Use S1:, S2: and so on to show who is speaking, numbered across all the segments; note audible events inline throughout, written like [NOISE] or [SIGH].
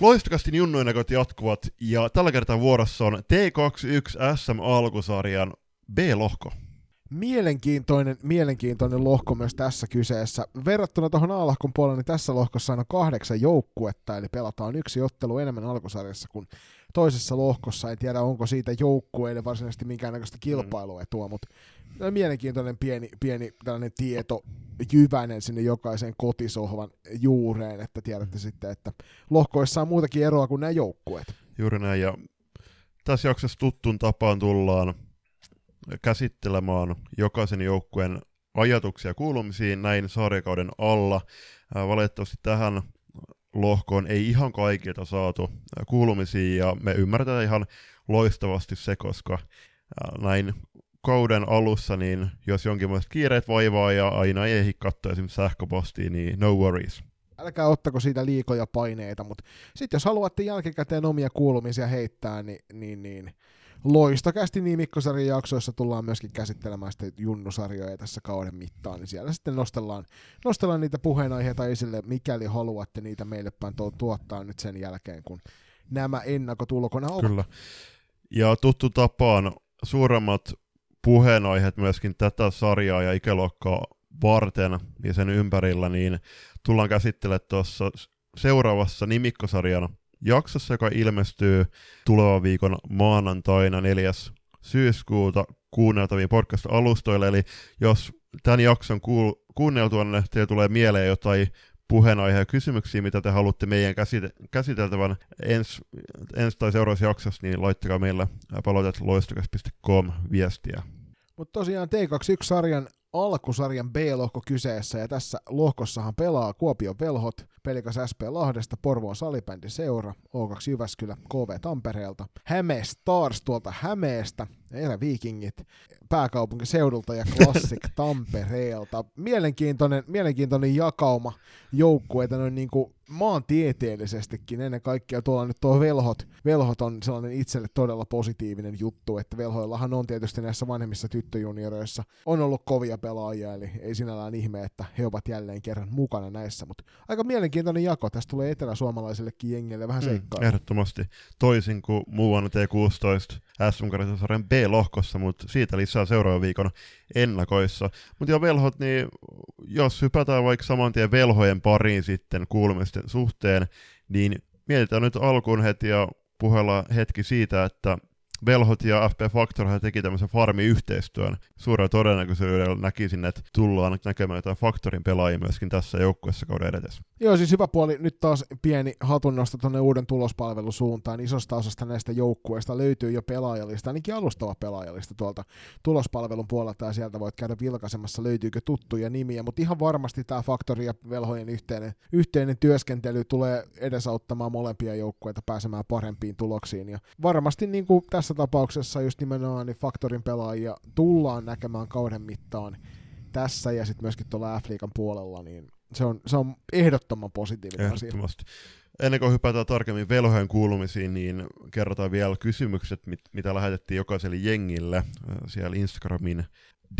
S1: Loistakasti junnuinakot jatkuvat ja tällä kertaa vuorossa on T21 SM alkusarjan B-lohko.
S2: Mielenkiintoinen, mielenkiintoinen lohko myös tässä kyseessä. Verrattuna tuohon A-lohkon puolelle, niin tässä lohkossa on kahdeksan joukkuetta, eli pelataan yksi ottelu enemmän alkusarjassa kuin toisessa lohkossa. En tiedä, onko siitä joukkueille varsinaisesti minkäännäköistä kilpailuetua, mutta mielenkiintoinen pieni, pieni tällainen tieto jyvänen sinne jokaisen kotisohvan juureen, että tiedätte sitten, että lohkoissa on muutakin eroa kuin nämä joukkueet.
S1: Juuri näin, ja tässä jaksossa tuttun tapaan tullaan käsittelemään jokaisen joukkueen ajatuksia kuulumisiin näin sarjakauden alla. Valitettavasti tähän lohkoon ei ihan kaikilta saatu kuulumisia ja me ymmärretään ihan loistavasti se, koska näin kauden alussa, niin jos jonkinlaiset kiireet vaivaa ja aina ei ehdi katsoa esimerkiksi sähköpostia, niin no worries.
S2: Älkää ottako siitä liikoja paineita, mutta sitten jos haluatte jälkikäteen omia kuulumisia heittää, niin, niin, niin loistokästi niin Mikkosarjan jaksoissa tullaan myöskin käsittelemään sitten junnusarjoja tässä kauden mittaan, niin siellä sitten nostellaan, nostellaan niitä puheenaiheita esille, mikäli haluatte niitä meille päin tuottaa nyt sen jälkeen, kun nämä ennakotulkona ovat.
S1: Kyllä. Ja tuttu tapaan suuremmat puheenaiheet myöskin tätä sarjaa ja ikäluokkaa varten ja sen ympärillä, niin tullaan käsittelemään tuossa seuraavassa nimikkosarjan jaksossa, joka ilmestyy tulevan viikon maanantaina 4. syyskuuta kuunneltaviin podcast-alustoille. Eli jos tämän jakson kuul- niin teille tulee mieleen jotain puheenaiheja ja kysymyksiä, mitä te haluatte meidän käsite- käsiteltävän ensi ens tai seuraavassa jaksossa, niin laittakaa meillä palautet loistokas.com viestiä.
S2: Mutta tosiaan T21-sarjan alkusarjan B-lohko kyseessä, ja tässä lohkossahan pelaa Kuopion Velhot, Pelikas SP Lahdesta, Porvoon salibändi Seura, O2 Jyväskylä, KV Tampereelta, Häme Stars tuolta Hämeestä, Erä Vikingit, pääkaupunkiseudulta ja Classic [LAUGHS] Tampereelta. Mielenkiintoinen, mielenkiintoinen jakauma joukkueita noin niin kuin maantieteellisestikin ennen kaikkea tuolla nyt tuo velhot, velhot on sellainen itselle todella positiivinen juttu, että velhoillahan on tietysti näissä vanhemmissa tyttöjunioreissa on ollut kovia pelaajia, eli ei sinällään ihme, että he ovat jälleen kerran mukana näissä, mutta aika mielenkiintoinen jako, tästä tulee eteläsuomalaisillekin jengille vähän seikkaa.
S1: Mm, ehdottomasti, toisin kuin muu vuonna T16 SM B-lohkossa, mutta siitä lisää seuraavan viikon ennakoissa. Mutta jo velhot, niin jos hypätään vaikka saman tien velhojen pariin sitten kuulumisten suhteen, niin mietitään nyt alkuun heti ja puhella hetki siitä, että Velhot ja FP Factor teki tämmöisen farmi-yhteistyön. Suurella todennäköisyydellä näkisin, että tullaan näkemään jotain Factorin pelaajia myöskin tässä joukkueessa kauden edessä.
S2: Joo, siis hyvä puoli. Nyt taas pieni hatunnosto tuonne uuden tulospalvelusuuntaan. Isosta osasta näistä joukkueista löytyy jo pelaajalista, ainakin alustava pelaajalista tuolta tulospalvelun puolelta, ja sieltä voit käydä vilkaisemassa, löytyykö tuttuja nimiä, mutta ihan varmasti tämä Factorin ja Velhojen yhteinen, yhteinen työskentely tulee edesauttamaan molempia joukkueita pääsemään parempiin tuloksiin, ja varmasti niin kuin tässä tässä tapauksessa just nimenomaan niin Faktorin pelaajia tullaan näkemään kauden mittaan tässä ja sitten myöskin tuolla f puolella, niin se on, se on ehdottoman positiivinen asia.
S1: Ennen kuin hypätään tarkemmin velhojen kuulumisiin, niin kerrotaan vielä kysymykset, mit, mitä lähetettiin jokaiselle jengille äh, siellä Instagramin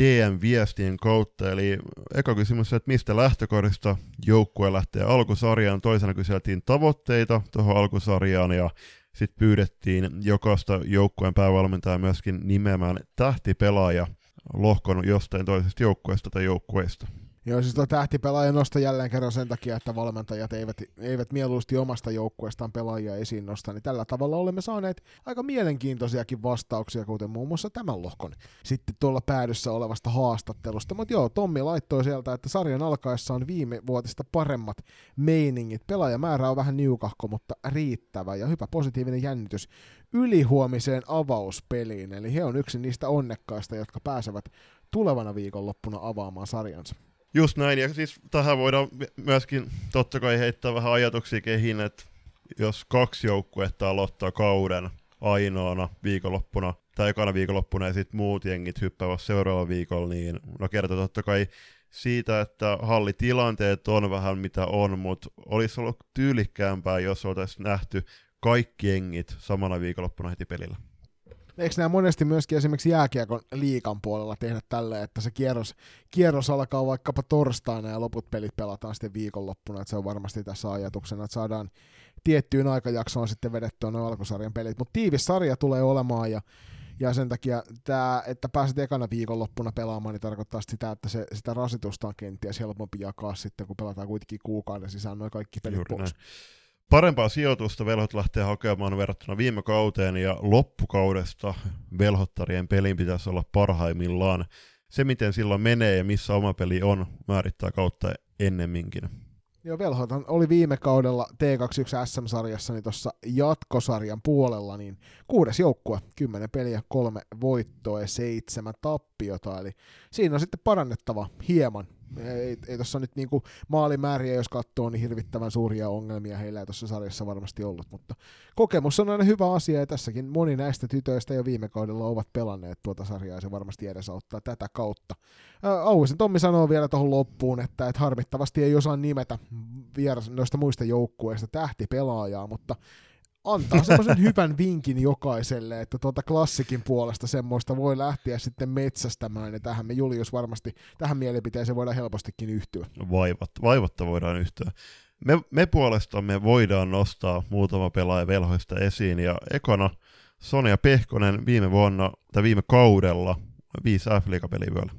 S1: DM-viestien kautta. Eli eka kysymys, että mistä lähtökohdista joukkue lähtee alkusarjaan. Toisena kyseltiin tavoitteita tuohon alkusarjaan ja sitten pyydettiin jokaista joukkueen päävalmentajaa myöskin nimeämään tähtipelaaja lohkon jostain toisesta joukkueesta tai joukkueesta.
S2: Joo, siis tuo tähtipelaaja nosta jälleen kerran sen takia, että valmentajat eivät, eivät mieluusti omasta joukkueestaan pelaajia esiin nosta, niin tällä tavalla olemme saaneet aika mielenkiintoisiakin vastauksia, kuten muun muassa tämän lohkon sitten tuolla päädyssä olevasta haastattelusta. Mutta joo, Tommi laittoi sieltä, että sarjan alkaessa on viime vuotista paremmat meiningit. Pelaajamäärä on vähän niukahko, mutta riittävä ja hyvä positiivinen jännitys ylihuomiseen avauspeliin. Eli he on yksi niistä onnekkaista, jotka pääsevät tulevana viikonloppuna avaamaan sarjansa.
S1: Just näin, ja siis tähän voidaan myöskin totta kai heittää vähän ajatuksia kehiin, että jos kaksi joukkuetta aloittaa kauden ainoana viikonloppuna, tai ekana viikonloppuna, ja sitten muut jengit hyppäävät seuraavalla viikolla, niin no kertoo totta kai siitä, että hallitilanteet on vähän mitä on, mutta olisi ollut tyylikkäämpää, jos oltaisiin nähty kaikki jengit samana viikonloppuna heti pelillä
S2: eikö nämä monesti myöskin esimerkiksi jääkiekon liikan puolella tehdä tälleen, että se kierros, kierros alkaa vaikkapa torstaina ja loput pelit pelataan sitten viikonloppuna, että se on varmasti tässä ajatuksena, että saadaan tiettyyn aikajaksoon sitten vedettyä noin alkusarjan pelit. Mutta tiivis sarja tulee olemaan ja ja sen takia tämä, että pääset ekana viikonloppuna pelaamaan, niin tarkoittaa sitä, että se, sitä rasitusta on kenties helpompi jakaa sitten, kun pelataan kuitenkin kuukauden sisään noin kaikki pelit Juuri pois. Näin.
S1: Parempaa sijoitusta velhot lähtee hakemaan verrattuna viime kauteen ja loppukaudesta velhottarien pelin pitäisi olla parhaimmillaan. Se, miten silloin menee ja missä oma peli on, määrittää kautta ennemminkin.
S2: Joo, Velhoithan oli viime kaudella T21 SM-sarjassa, niin tuossa jatkosarjan puolella, niin kuudes joukkue, kymmenen peliä, kolme voittoa ja seitsemän tappiota, eli siinä on sitten parannettava hieman ei, ei tuossa nyt niinku maalimääriä, jos katsoo, niin hirvittävän suuria ongelmia heillä ei tuossa sarjassa varmasti ollut, mutta kokemus on aina hyvä asia, ja tässäkin moni näistä tytöistä jo viime kaudella ovat pelanneet tuota sarjaa, ja se varmasti edesauttaa tätä kautta. Auisen Tommi sanoo vielä tuohon loppuun, että et harmittavasti ei osaa nimetä vieras noista muista joukkueista tähtipelaajaa, mutta antaa semmoisen hyvän vinkin jokaiselle, että tuota klassikin puolesta semmoista voi lähteä sitten metsästämään, ja tähän me Julius varmasti, tähän mielipiteeseen voidaan helpostikin yhtyä.
S1: Vaivat, vaivatta voidaan yhtyä. Me, me puolestamme voidaan nostaa muutama pelaaja velhoista esiin, ja ekana Sonia Pehkonen viime vuonna, tai viime kaudella, viisi f vielä.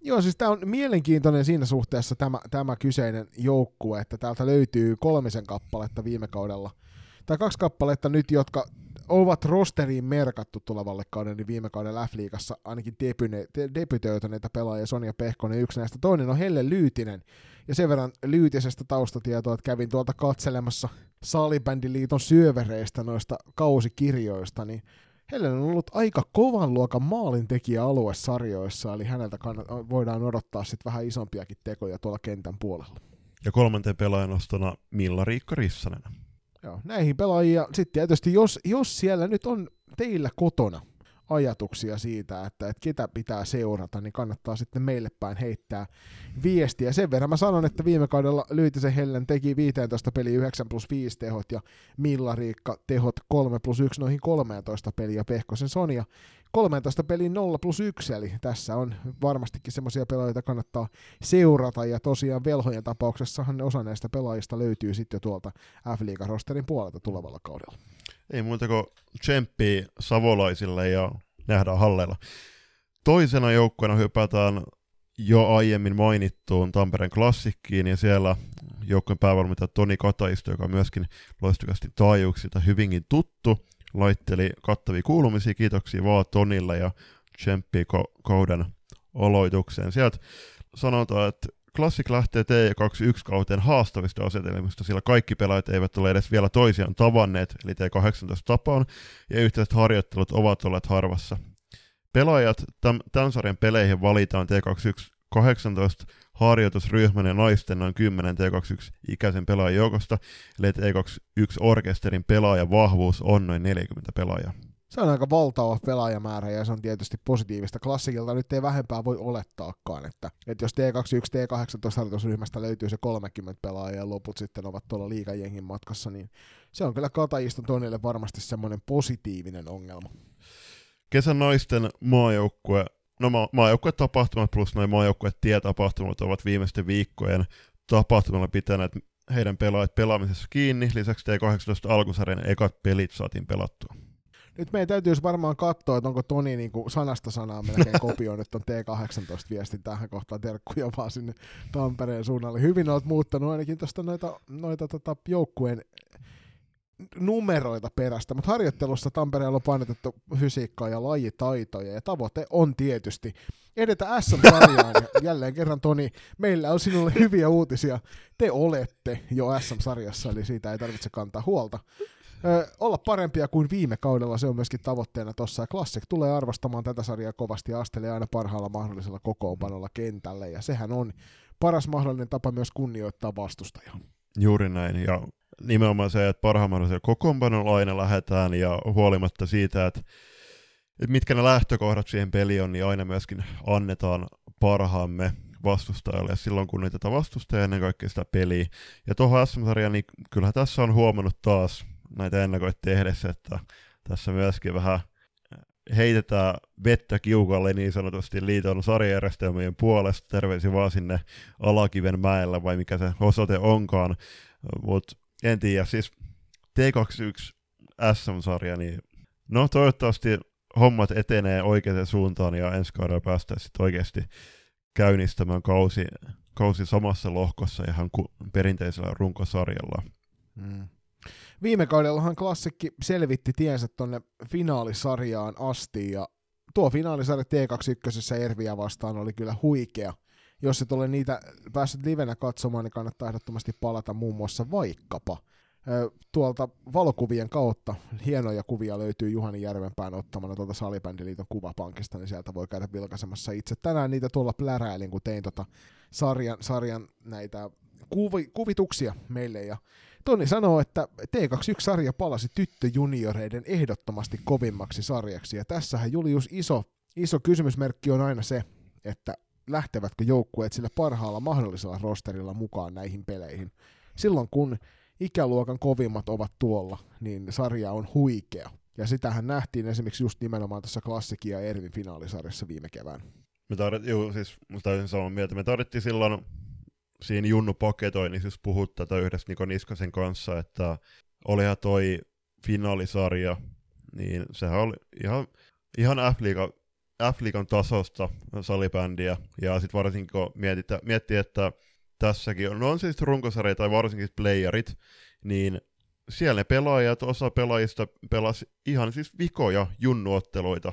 S2: Joo, siis tämä on mielenkiintoinen siinä suhteessa tämä, tämä kyseinen joukkue, että täältä löytyy kolmisen kappaletta viime kaudella – tai kaksi kappaletta nyt, jotka ovat rosteriin merkattu tulevalle kauden, niin viime kauden F-liigassa ainakin debytoituneita pelaajia Sonja Pehkonen yksi näistä. Toinen on Helle Lyytinen, ja sen verran Lyytisestä taustatietoa, että kävin tuolta katselemassa Salibändiliiton syövereistä noista kausikirjoista, niin Helle on ollut aika kovan luokan maalintekijä aluesarjoissa, eli häneltä voidaan odottaa sitten vähän isompiakin tekoja tuolla kentän puolella.
S1: Ja kolmanteen pelaajanostona Milla-Riikka Rissanen.
S2: Joo, näihin pelaajia. Sitten tietysti, jos, jos siellä nyt on teillä kotona ajatuksia siitä, että, että ketä pitää seurata, niin kannattaa sitten meille päin heittää viestiä. Sen verran mä sanon, että viime kaudella Lyytisen Hellen teki 15 peliä 9 plus 5 tehot ja Milla Riikka tehot 3 plus 1 noihin 13 peliä Pehkosen Sonia 13 peliin 0 plus 1, eli tässä on varmastikin semmoisia pelaajia, joita kannattaa seurata, ja tosiaan velhojen tapauksessahan osa näistä pelaajista löytyy sitten jo tuolta f rosterin puolelta tulevalla kaudella.
S1: Ei muuta kuin tsemppiä savolaisille ja nähdään halleilla. Toisena joukkueena hypätään jo aiemmin mainittuun Tampereen klassikkiin, ja siellä joukkueen päävalmentaja Toni Kataisto, joka on myöskin loistukasti taajuuksilta hyvinkin tuttu, laitteli kattavia kuulumisia, kiitoksia vaan Tonille ja tsemppi kauden oloitukseen. Sieltä sanotaan, että Classic lähtee T21 kauteen haastavista asetelmista, sillä kaikki pelaajat eivät ole edes vielä toisiaan tavanneet, eli T18 tapaan, ja yhteiset harjoittelut ovat olleet harvassa. Pelaajat tämän sarjan peleihin valitaan T21 18 harjoitusryhmän ja naisten noin 10 T21-ikäisen pelaajan joukosta, eli T21-orkesterin pelaajan vahvuus on noin 40 pelaajaa.
S2: Se on aika valtava pelaajamäärä ja se on tietysti positiivista. Klassikilta nyt ei vähempää voi olettaakaan, että, että jos T21, T18 harjoitusryhmästä löytyy se 30 pelaajaa ja loput sitten ovat tuolla liigajengin matkassa, niin se on kyllä Katajiston Tonille varmasti semmoinen positiivinen ongelma.
S1: Kesän naisten maajoukkue no ma- maajoukkuetapahtumat plus noin maajoukkuetietapahtumat ovat viimeisten viikkojen tapahtumalla pitäneet heidän pelaajat pelaamisessa kiinni. Lisäksi T18 alkusarjan ekat pelit saatiin pelattua.
S2: Nyt meidän täytyisi varmaan katsoa, että onko Toni niin kuin sanasta sanaa melkein [LAUGHS] kopioinut on T18-viestin tähän kohtaan terkkuja vaan sinne Tampereen suunnalle. Hyvin olet muuttanut ainakin tuosta noita, noita tota, joukkueen numeroita perästä, mutta harjoittelussa Tampereella on painotettu fysiikkaa ja lajitaitoja, ja tavoite on tietysti edetä SM-sarjaan. jälleen kerran Toni, meillä on sinulle hyviä uutisia. Te olette jo SM-sarjassa, eli siitä ei tarvitse kantaa huolta. Olla parempia kuin viime kaudella, se on myöskin tavoitteena tuossa. Classic tulee arvostamaan tätä sarjaa kovasti ja astelee aina parhaalla mahdollisella kokoonpanolla kentälle, ja sehän on paras mahdollinen tapa myös kunnioittaa vastustajaa.
S1: Juuri näin, ja nimenomaan se, että parhaimmalla kokoonpanolla aina lähdetään ja huolimatta siitä, että, mitkä ne lähtökohdat siihen peliin on, niin aina myöskin annetaan parhaamme vastustajalle ja silloin niitä vastustajia ennen kaikkea sitä peliä. Ja tuohon SM-sarjaan, niin kyllähän tässä on huomannut taas näitä ennakoit tehdessä, että tässä myöskin vähän heitetään vettä kiukalle niin sanotusti liiton sarjajärjestelmien puolesta. Terveisiä vaan sinne Alakiven mäellä vai mikä se osoite onkaan. Mutta en tiedä, siis T21 SM-sarja, niin no toivottavasti hommat etenee oikeaan suuntaan ja ensi kaudella päästään sitten oikeasti käynnistämään kausi, kausi samassa lohkossa ihan ku, perinteisellä runkosarjalla. Mm.
S2: Viime kaudellahan klassikki selvitti tiensä tuonne finaalisarjaan asti ja tuo finaalisarja T21 Erviä vastaan oli kyllä huikea. Jos et ole niitä päässyt livenä katsomaan, niin kannattaa ehdottomasti palata muun muassa vaikkapa tuolta valokuvien kautta. Hienoja kuvia löytyy Juhani Järvenpään ottamana tuolta Salibändiliiton kuvapankista, niin sieltä voi käydä vilkaisemassa itse. Tänään niitä tuolla pläräilin, kun tein tota sarjan, sarjan näitä kuvi, kuvituksia meille ja Toni sanoo, että T21-sarja palasi tyttöjunioreiden ehdottomasti kovimmaksi sarjaksi, ja tässähän Julius iso, iso kysymysmerkki on aina se, että lähtevätkö joukkueet sillä parhaalla mahdollisella rosterilla mukaan näihin peleihin. Silloin kun ikäluokan kovimmat ovat tuolla, niin sarja on huikea. Ja sitähän nähtiin esimerkiksi just nimenomaan tässä klassikia Ervin finaalisarjassa viime kevään.
S1: Me tarvittiin, siis täysin samaa mieltä. Me tarvittiin silloin siinä Junnu paketoinnissa just puhut tätä yhdessä Niko Niskasen kanssa, että olihan toi finaalisarja, niin sehän oli ihan, ihan F-liigan, F-liigan tasosta salibändiä, ja sitten varsinkin kun mietitään, miettii, että tässäkin on, no on siis runkosarja tai varsinkin playerit, niin siellä ne pelaajat, osa pelaajista pelasi ihan siis vikoja junnuotteluita,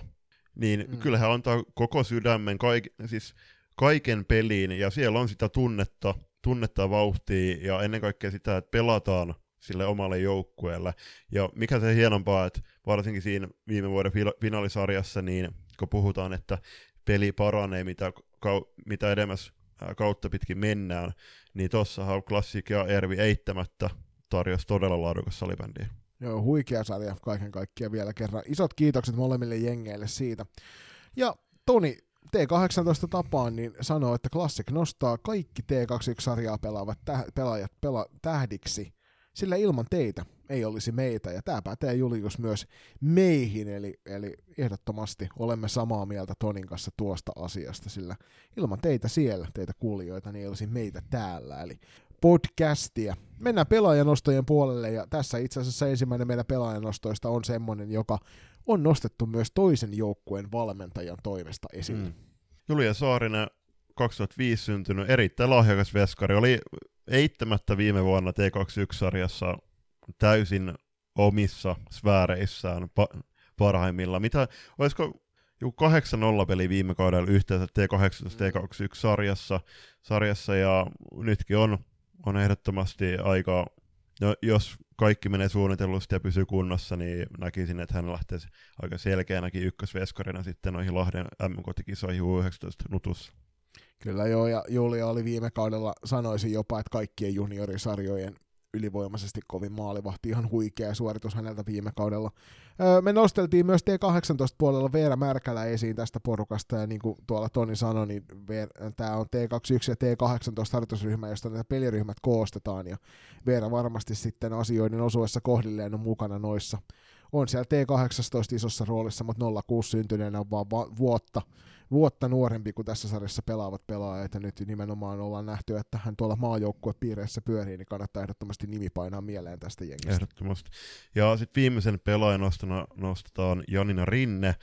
S1: niin mm. kyllähän antaa koko sydämen, kaik, siis kaiken peliin, ja siellä on sitä tunnetta, tunnetta vauhtia, ja ennen kaikkea sitä, että pelataan sille omalle joukkueelle. Ja mikä se hienompaa, että varsinkin siinä viime vuoden finaalisarjassa, niin kun puhutaan, että peli paranee, mitä, kau- mitä edemmäs kautta pitkin mennään, niin tuossahan Classic ja Ervi eittämättä tarjosi todella laadukas salibändiä.
S2: Joo, huikea sarja kaiken kaikkiaan vielä kerran. Isot kiitokset molemmille jengeille siitä. Ja Toni, T18 tapaan niin sanoo, että Classic nostaa kaikki T21-sarjaa pelaavat tä- pelaajat pela- tähdiksi, sillä ilman teitä ei olisi meitä, ja tämä pätee Julius myös meihin, eli, eli ehdottomasti olemme samaa mieltä Tonin kanssa tuosta asiasta, sillä ilman teitä siellä, teitä kuulijoita, niin ei olisi meitä täällä, eli podcastia. Mennään pelaajanostojen puolelle, ja tässä itse asiassa ensimmäinen meidän pelaajanostoista on semmoinen, joka on nostettu myös toisen joukkueen valmentajan toimesta esille. Mm.
S1: Julia Saarinen, 2005 syntynyt, erittäin lahjakas veskari, oli eittämättä viime vuonna T21-sarjassa täysin omissa sfääreissään pa- parhaimmilla. Mitä, olisiko joku 8-0 peli viime kaudella yhteensä T18 T21 sarjassa, sarjassa ja nytkin on, on ehdottomasti aika, no, jos kaikki menee suunnitellusti ja pysyy kunnossa, niin näkisin, että hän lähtee aika selkeänäkin ykkösveskarina sitten noihin Lahden M-kotikisoihin U19 nutussa.
S2: Kyllä joo, ja Julia oli viime kaudella, sanoisin jopa, että kaikkien juniorisarjojen ylivoimaisesti kovin maalivahti, ihan huikea suoritus häneltä viime kaudella. Me nosteltiin myös T18-puolella Veera Märkälä esiin tästä porukasta, ja niin kuin tuolla Toni sanoi, niin tämä on T21 ja T18 harjoitusryhmä, josta näitä peliryhmät koostetaan, ja Veera varmasti sitten asioiden osuessa kohdilleen on mukana noissa. On siellä T18 isossa roolissa, mutta 06 syntyneenä on vaan va- vuotta vuotta nuorempi kuin tässä sarjassa pelaavat pelaajat, ja nyt nimenomaan ollaan nähty, että hän tuolla maajoukkuepiireissä pyörii, niin kannattaa ehdottomasti nimi painaa mieleen tästä jengistä.
S1: Ehdottomasti. Ja sitten viimeisen pelaajan nostona nostetaan Janina Rinne,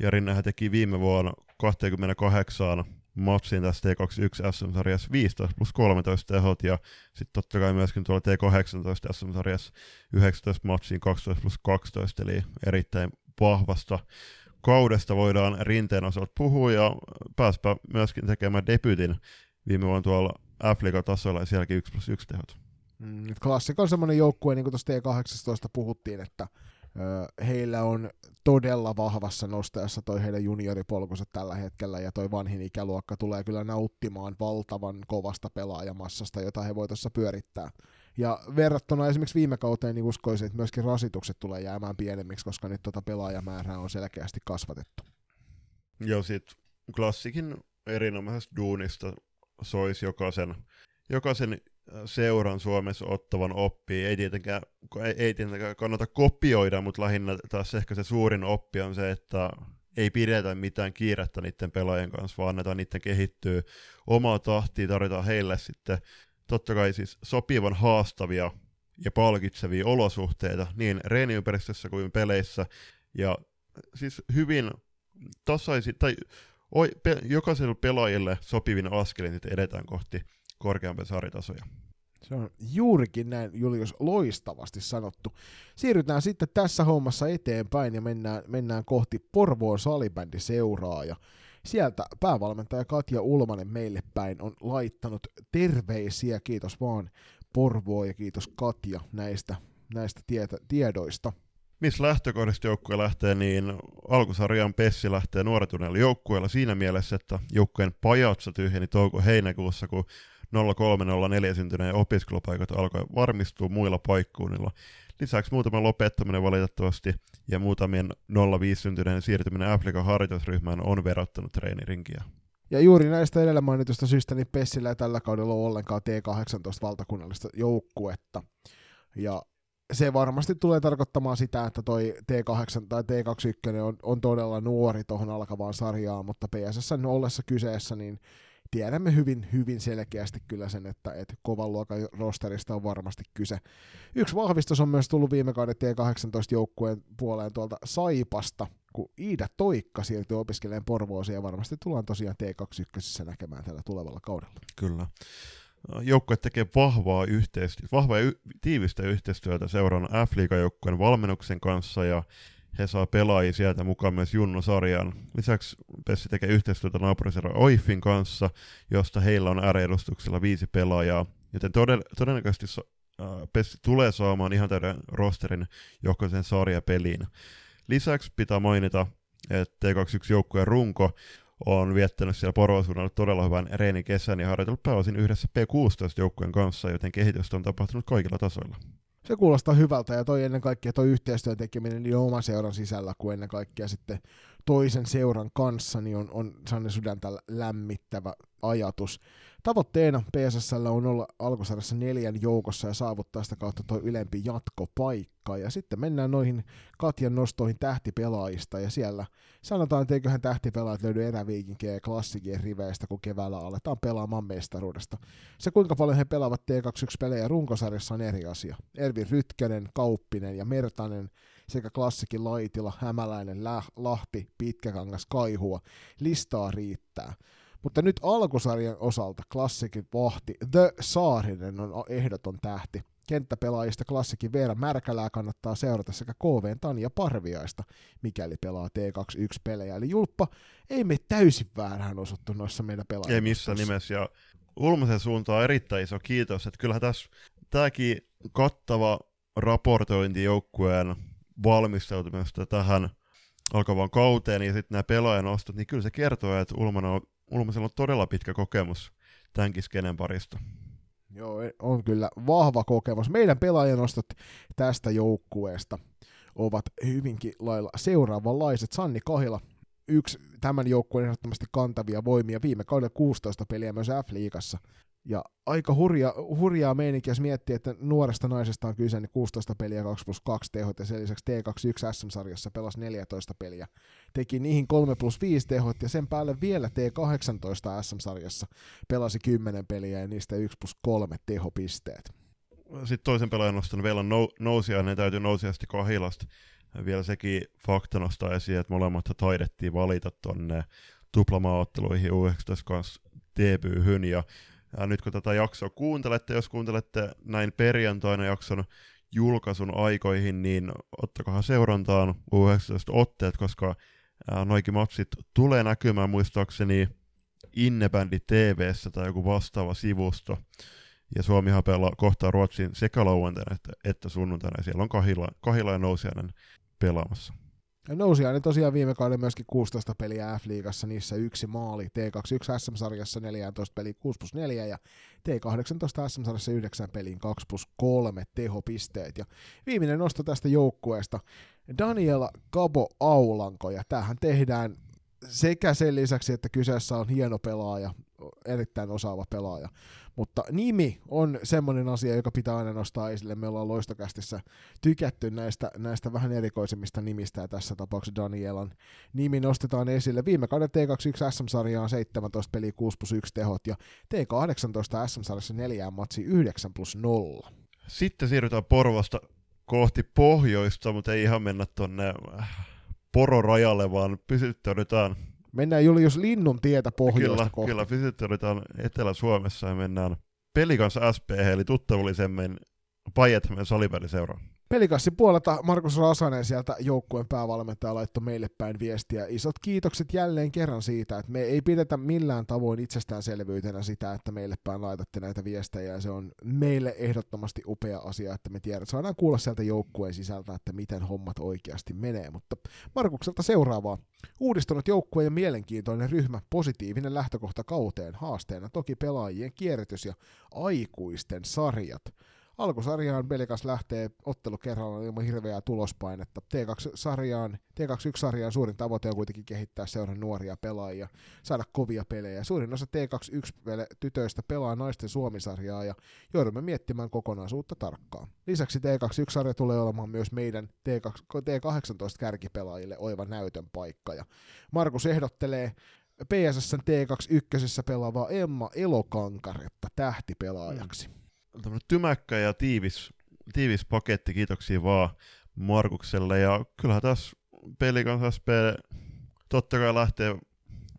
S1: ja Rinnehän teki viime vuonna 28 matsiin tässä T21 SM-sarjassa 15 plus 13 tehot, ja sitten totta kai myöskin tuolla T18 SM-sarjassa 19 matsiin 12 plus 12, eli erittäin vahvasta kaudesta voidaan rinteen osalta puhua ja pääspä myöskin tekemään debytin viime vuonna tuolla F-liiga-tasolla ja sielläkin 1 plus 1 tehot.
S2: Mm, Klassik on semmoinen joukkue, niin kuin tuossa T18 puhuttiin, että ö, heillä on todella vahvassa nostajassa toi heidän junioripolkunsa tällä hetkellä, ja toi vanhin ikäluokka tulee kyllä nauttimaan valtavan kovasta pelaajamassasta, jota he voi tuossa pyörittää. Ja verrattuna esimerkiksi viime kauteen, niin uskoisin, että myöskin rasitukset tulee jäämään pienemmiksi, koska nyt tuota pelaajamäärää on selkeästi kasvatettu.
S1: Joo, sit klassikin erinomaisesta duunista soisi jokaisen, jokaisen äh, seuran Suomessa ottavan oppi. Ei tietenkään, ei, ei tietenkään kannata kopioida, mutta lähinnä taas ehkä se suurin oppi on se, että ei pidetä mitään kiirettä niiden pelaajien kanssa, vaan annetaan niiden kehittyä omaa tahtia, tarjotaan heille sitten totta kai siis sopivan haastavia ja palkitsevia olosuhteita niin reeniympäristössä kuin peleissä. Ja siis hyvin tasaisi, tai oi, pe, jokaiselle pelaajille sopivin askelin, että edetään kohti korkeampia sarjatasoja.
S2: Se on juurikin näin, Julius, loistavasti sanottu. Siirrytään sitten tässä hommassa eteenpäin ja mennään, mennään kohti Porvoon salibändiseuraa. Ja sieltä päävalmentaja Katja Ulmanen meille päin on laittanut terveisiä, kiitos vaan Porvoa ja kiitos Katja näistä, näistä tietä, tiedoista.
S1: Missä lähtökohdista joukkue lähtee, niin alkusarjan Pessi lähtee nuoretuneella joukkueella siinä mielessä, että joukkueen pajatsa tyhjeni touko-heinäkuussa, kun 0304 syntyneen opiskelupaikat alkoi varmistua muilla paikkuunnilla. Lisäksi muutama lopettaminen valitettavasti ja muutamien 05 syntyneen siirtyminen Afrikan harjoitusryhmään on verottanut treenirinkiä.
S2: Ja juuri näistä edellä mainitusta syistä niin Pessillä ei tällä kaudella ole ollenkaan T18 valtakunnallista joukkuetta. Ja se varmasti tulee tarkoittamaan sitä, että toi T8 tai T21 on, on todella nuori tuohon alkavaan sarjaan, mutta PSS ollessa kyseessä, niin tiedämme hyvin, hyvin selkeästi kyllä sen, että, että kovan luokan rosterista on varmasti kyse. Yksi vahvistus on myös tullut viime kauden T18-joukkueen puoleen tuolta Saipasta, kun Iida Toikka siirtyy opiskelemaan Porvooseen ja varmasti tullaan tosiaan T21 näkemään tällä tulevalla kaudella.
S1: Kyllä. Joukkue tekee vahvaa yhteistyötä, vahvaa y- tiivistä yhteistyötä seuran F-liigajoukkueen valmennuksen kanssa ja he saa pelaajia sieltä mukaan myös Junno-sarjaan. Lisäksi Pessi tekee yhteistyötä naapurisero Oifin kanssa, josta heillä on ääredustuksella viisi pelaajaa, joten todell- todennäköisesti so- äh, Pessi tulee saamaan ihan täyden rosterin jokaisen sarjapeliin. Lisäksi pitää mainita, että T21-joukkueen runko on viettänyt siellä Porosuunnalla todella hyvän reenikesän ja harjoitellut pääosin yhdessä P16-joukkueen kanssa, joten kehitystä on tapahtunut kaikilla tasoilla
S2: se kuulostaa hyvältä ja toi ennen kaikkea toi yhteistyön tekeminen niin oman seuran sisällä kuin ennen kaikkea sitten toisen seuran kanssa niin on, on sellainen sydäntä lämmittävä ajatus. Tavoitteena PSSL on olla alkusarjassa neljän joukossa ja saavuttaa sitä kautta tuo ylempi jatkopaikka. Ja sitten mennään noihin Katjan nostoihin tähtipelaajista ja siellä sanotaan, että eiköhän tähtipelaajat löydy eräviikinkien ja klassikien riveistä, kun keväällä aletaan pelaamaan mestaruudesta. Se kuinka paljon he pelaavat T21-pelejä runkosarjassa on eri asia. Ervi Rytkönen, Kauppinen ja Mertanen sekä klassikin Laitila, Hämäläinen, Lahti, Pitkäkangas, Kaihua. Listaa riittää. Mutta nyt alkusarjan osalta klassikin vahti The Saarinen on ehdoton tähti. Kenttäpelaajista klassikin Veera Märkälää kannattaa seurata sekä KV Tanja Parviaista, mikäli pelaa T21-pelejä. Eli Julppa ei me täysin väärään osuttu noissa meidän pelaajissa.
S1: Ei missään nimessä, ja Ulmasen suuntaan erittäin iso kiitos, että kyllähän tässä tämäkin kattava raportointi joukkueen valmistautumista tähän alkavaan kauteen ja sitten nämä pelaajan ostot, niin kyllä se kertoo, että Ulman on Ulmasella on todella pitkä kokemus tämänkin skenen parista.
S2: Joo, on kyllä vahva kokemus. Meidän pelaajan ostot tästä joukkueesta ovat hyvinkin lailla seuraavanlaiset. Sanni Kahila, yksi tämän joukkueen ehdottomasti kantavia voimia, viime kauden 16 peliä myös F-liigassa. Ja aika hurja, hurjaa meininkiä, jos miettii, että nuoresta naisesta on kyse, niin 16 peliä 2 plus 2 tehot, ja sen lisäksi T21 SM-sarjassa pelasi 14 peliä. Teki niihin 3 plus 5 tehot, ja sen päälle vielä T18 SM-sarjassa pelasi 10 peliä, ja niistä 1 plus 3 tehopisteet.
S1: Sitten toisen pelaajan nostan vielä nou- nousia, ne täytyy nousiasti kahilasta. Vielä sekin fakta nostaa esiin, että molemmat taidettiin valita tuonne tuplamaaotteluihin U19 kanssa debyyhyn, ja ja nyt kun tätä jaksoa kuuntelette, jos kuuntelette näin perjantaina jakson julkaisun aikoihin, niin ottakohan seurantaan U19-otteet, koska noikin matsit tulee näkymään muistaakseni Innebändi TVssä tai joku vastaava sivusto. Ja Suomihan pelaa kohtaa Ruotsin sekä lauantaina että, että sunnuntaina. Siellä on Kahila, Kahila ja Nousiainen pelaamassa.
S2: Ja Nousiainen tosiaan viime kauden myöskin 16 peliä F-liigassa, niissä yksi maali. T21 SM-sarjassa 14 peli 6 plus 4 ja T18 SM-sarjassa 9 peliin 2 plus 3 tehopisteet. Ja viimeinen nosto tästä joukkueesta, Daniela Kabo Aulanko, ja tämähän tehdään sekä sen lisäksi, että kyseessä on hieno pelaaja, erittäin osaava pelaaja, mutta nimi on semmoinen asia, joka pitää aina nostaa esille. Me ollaan loistokästissä tykätty näistä, näistä vähän erikoisemmista nimistä, ja tässä tapauksessa Danielan nimi nostetaan esille. Viime kauden T21 SM-sarja on 17 peli 6 plus 1 tehot, ja T18 SM-sarjassa 4 matsi 9 plus 0.
S1: Sitten siirrytään Porvosta kohti pohjoista, mutta ei ihan mennä tuonne pororajalle, vaan pysyttäydytään
S2: Mennään Julius Linnun tietä pohjoista
S1: kyllä,
S2: kohti.
S1: Kyllä, pysyttäydytään Etelä-Suomessa ja mennään Pelikans SP, eli tuttavallisemmin Päijät-Hämeen salibändiseuraan.
S2: Pelikassin puolelta Markus Rasanen sieltä joukkueen päävalmentaja laittoi meille päin viestiä. Isot kiitokset jälleen kerran siitä, että me ei pidetä millään tavoin itsestäänselvyytenä sitä, että meille päin laitatte näitä viestejä ja se on meille ehdottomasti upea asia, että me tiedät, saadaan kuulla sieltä joukkueen sisältä, että miten hommat oikeasti menee. Mutta Markukselta seuraavaa. Uudistunut joukkue ja mielenkiintoinen ryhmä, positiivinen lähtökohta kauteen, haasteena toki pelaajien kierrätys ja aikuisten sarjat. Alkusarjaan Pelikas lähtee ottelu kerralla ilman hirveää tulospainetta. T2-sarjaan, T21-sarjaan suurin tavoite on kuitenkin kehittää seuran nuoria pelaajia, saada kovia pelejä. Suurin osa T21-tytöistä pelaa naisten Suomisarjaa ja joudumme miettimään kokonaisuutta tarkkaan. Lisäksi T21-sarja tulee olemaan myös meidän T2, T18-kärkipelaajille oiva näytön paikka. Ja Markus ehdottelee PSSn T21 pelaavaa Emma Elokankaretta tähtipelaajaksi. Mm
S1: tymäkkä ja tiivis, tiivis paketti, kiitoksia vaan Markukselle. Ja kyllähän tässä pelikansa SP totta kai lähtee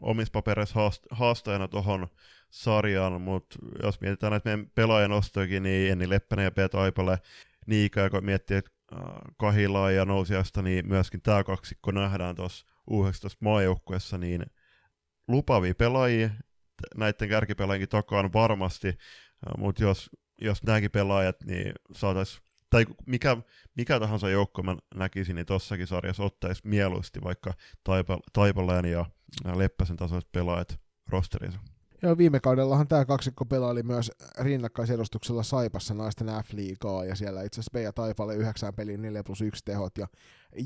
S1: omissa papereissa haast- haastajana tuohon sarjaan, mutta jos mietitään näitä meidän pelaajan ostoikin, niin Enni Leppänen ja Peet Aipale, niin ikään kuin miettii, että Kahilaa ja Nousiasta, niin myöskin tämä kaksikko nähdään tuossa U19 maajoukkuessa, niin lupavia pelaajia näiden kärkipelaajienkin takaan varmasti, mutta jos jos nämäkin pelaajat, niin saatais, tai mikä, mikä tahansa joukko mä näkisin, niin tossakin sarjassa ottaisi mieluusti vaikka Taipaleen ja Leppäsen tasoiset pelaajat rosterinsa.
S2: Joo, viime kaudellahan tämä kaksikko pelaili myös rinnakkaisedustuksella Saipassa naisten F-liigaa, ja siellä itse asiassa Beja Taipalle 9 pelin 4 plus 1 tehot, ja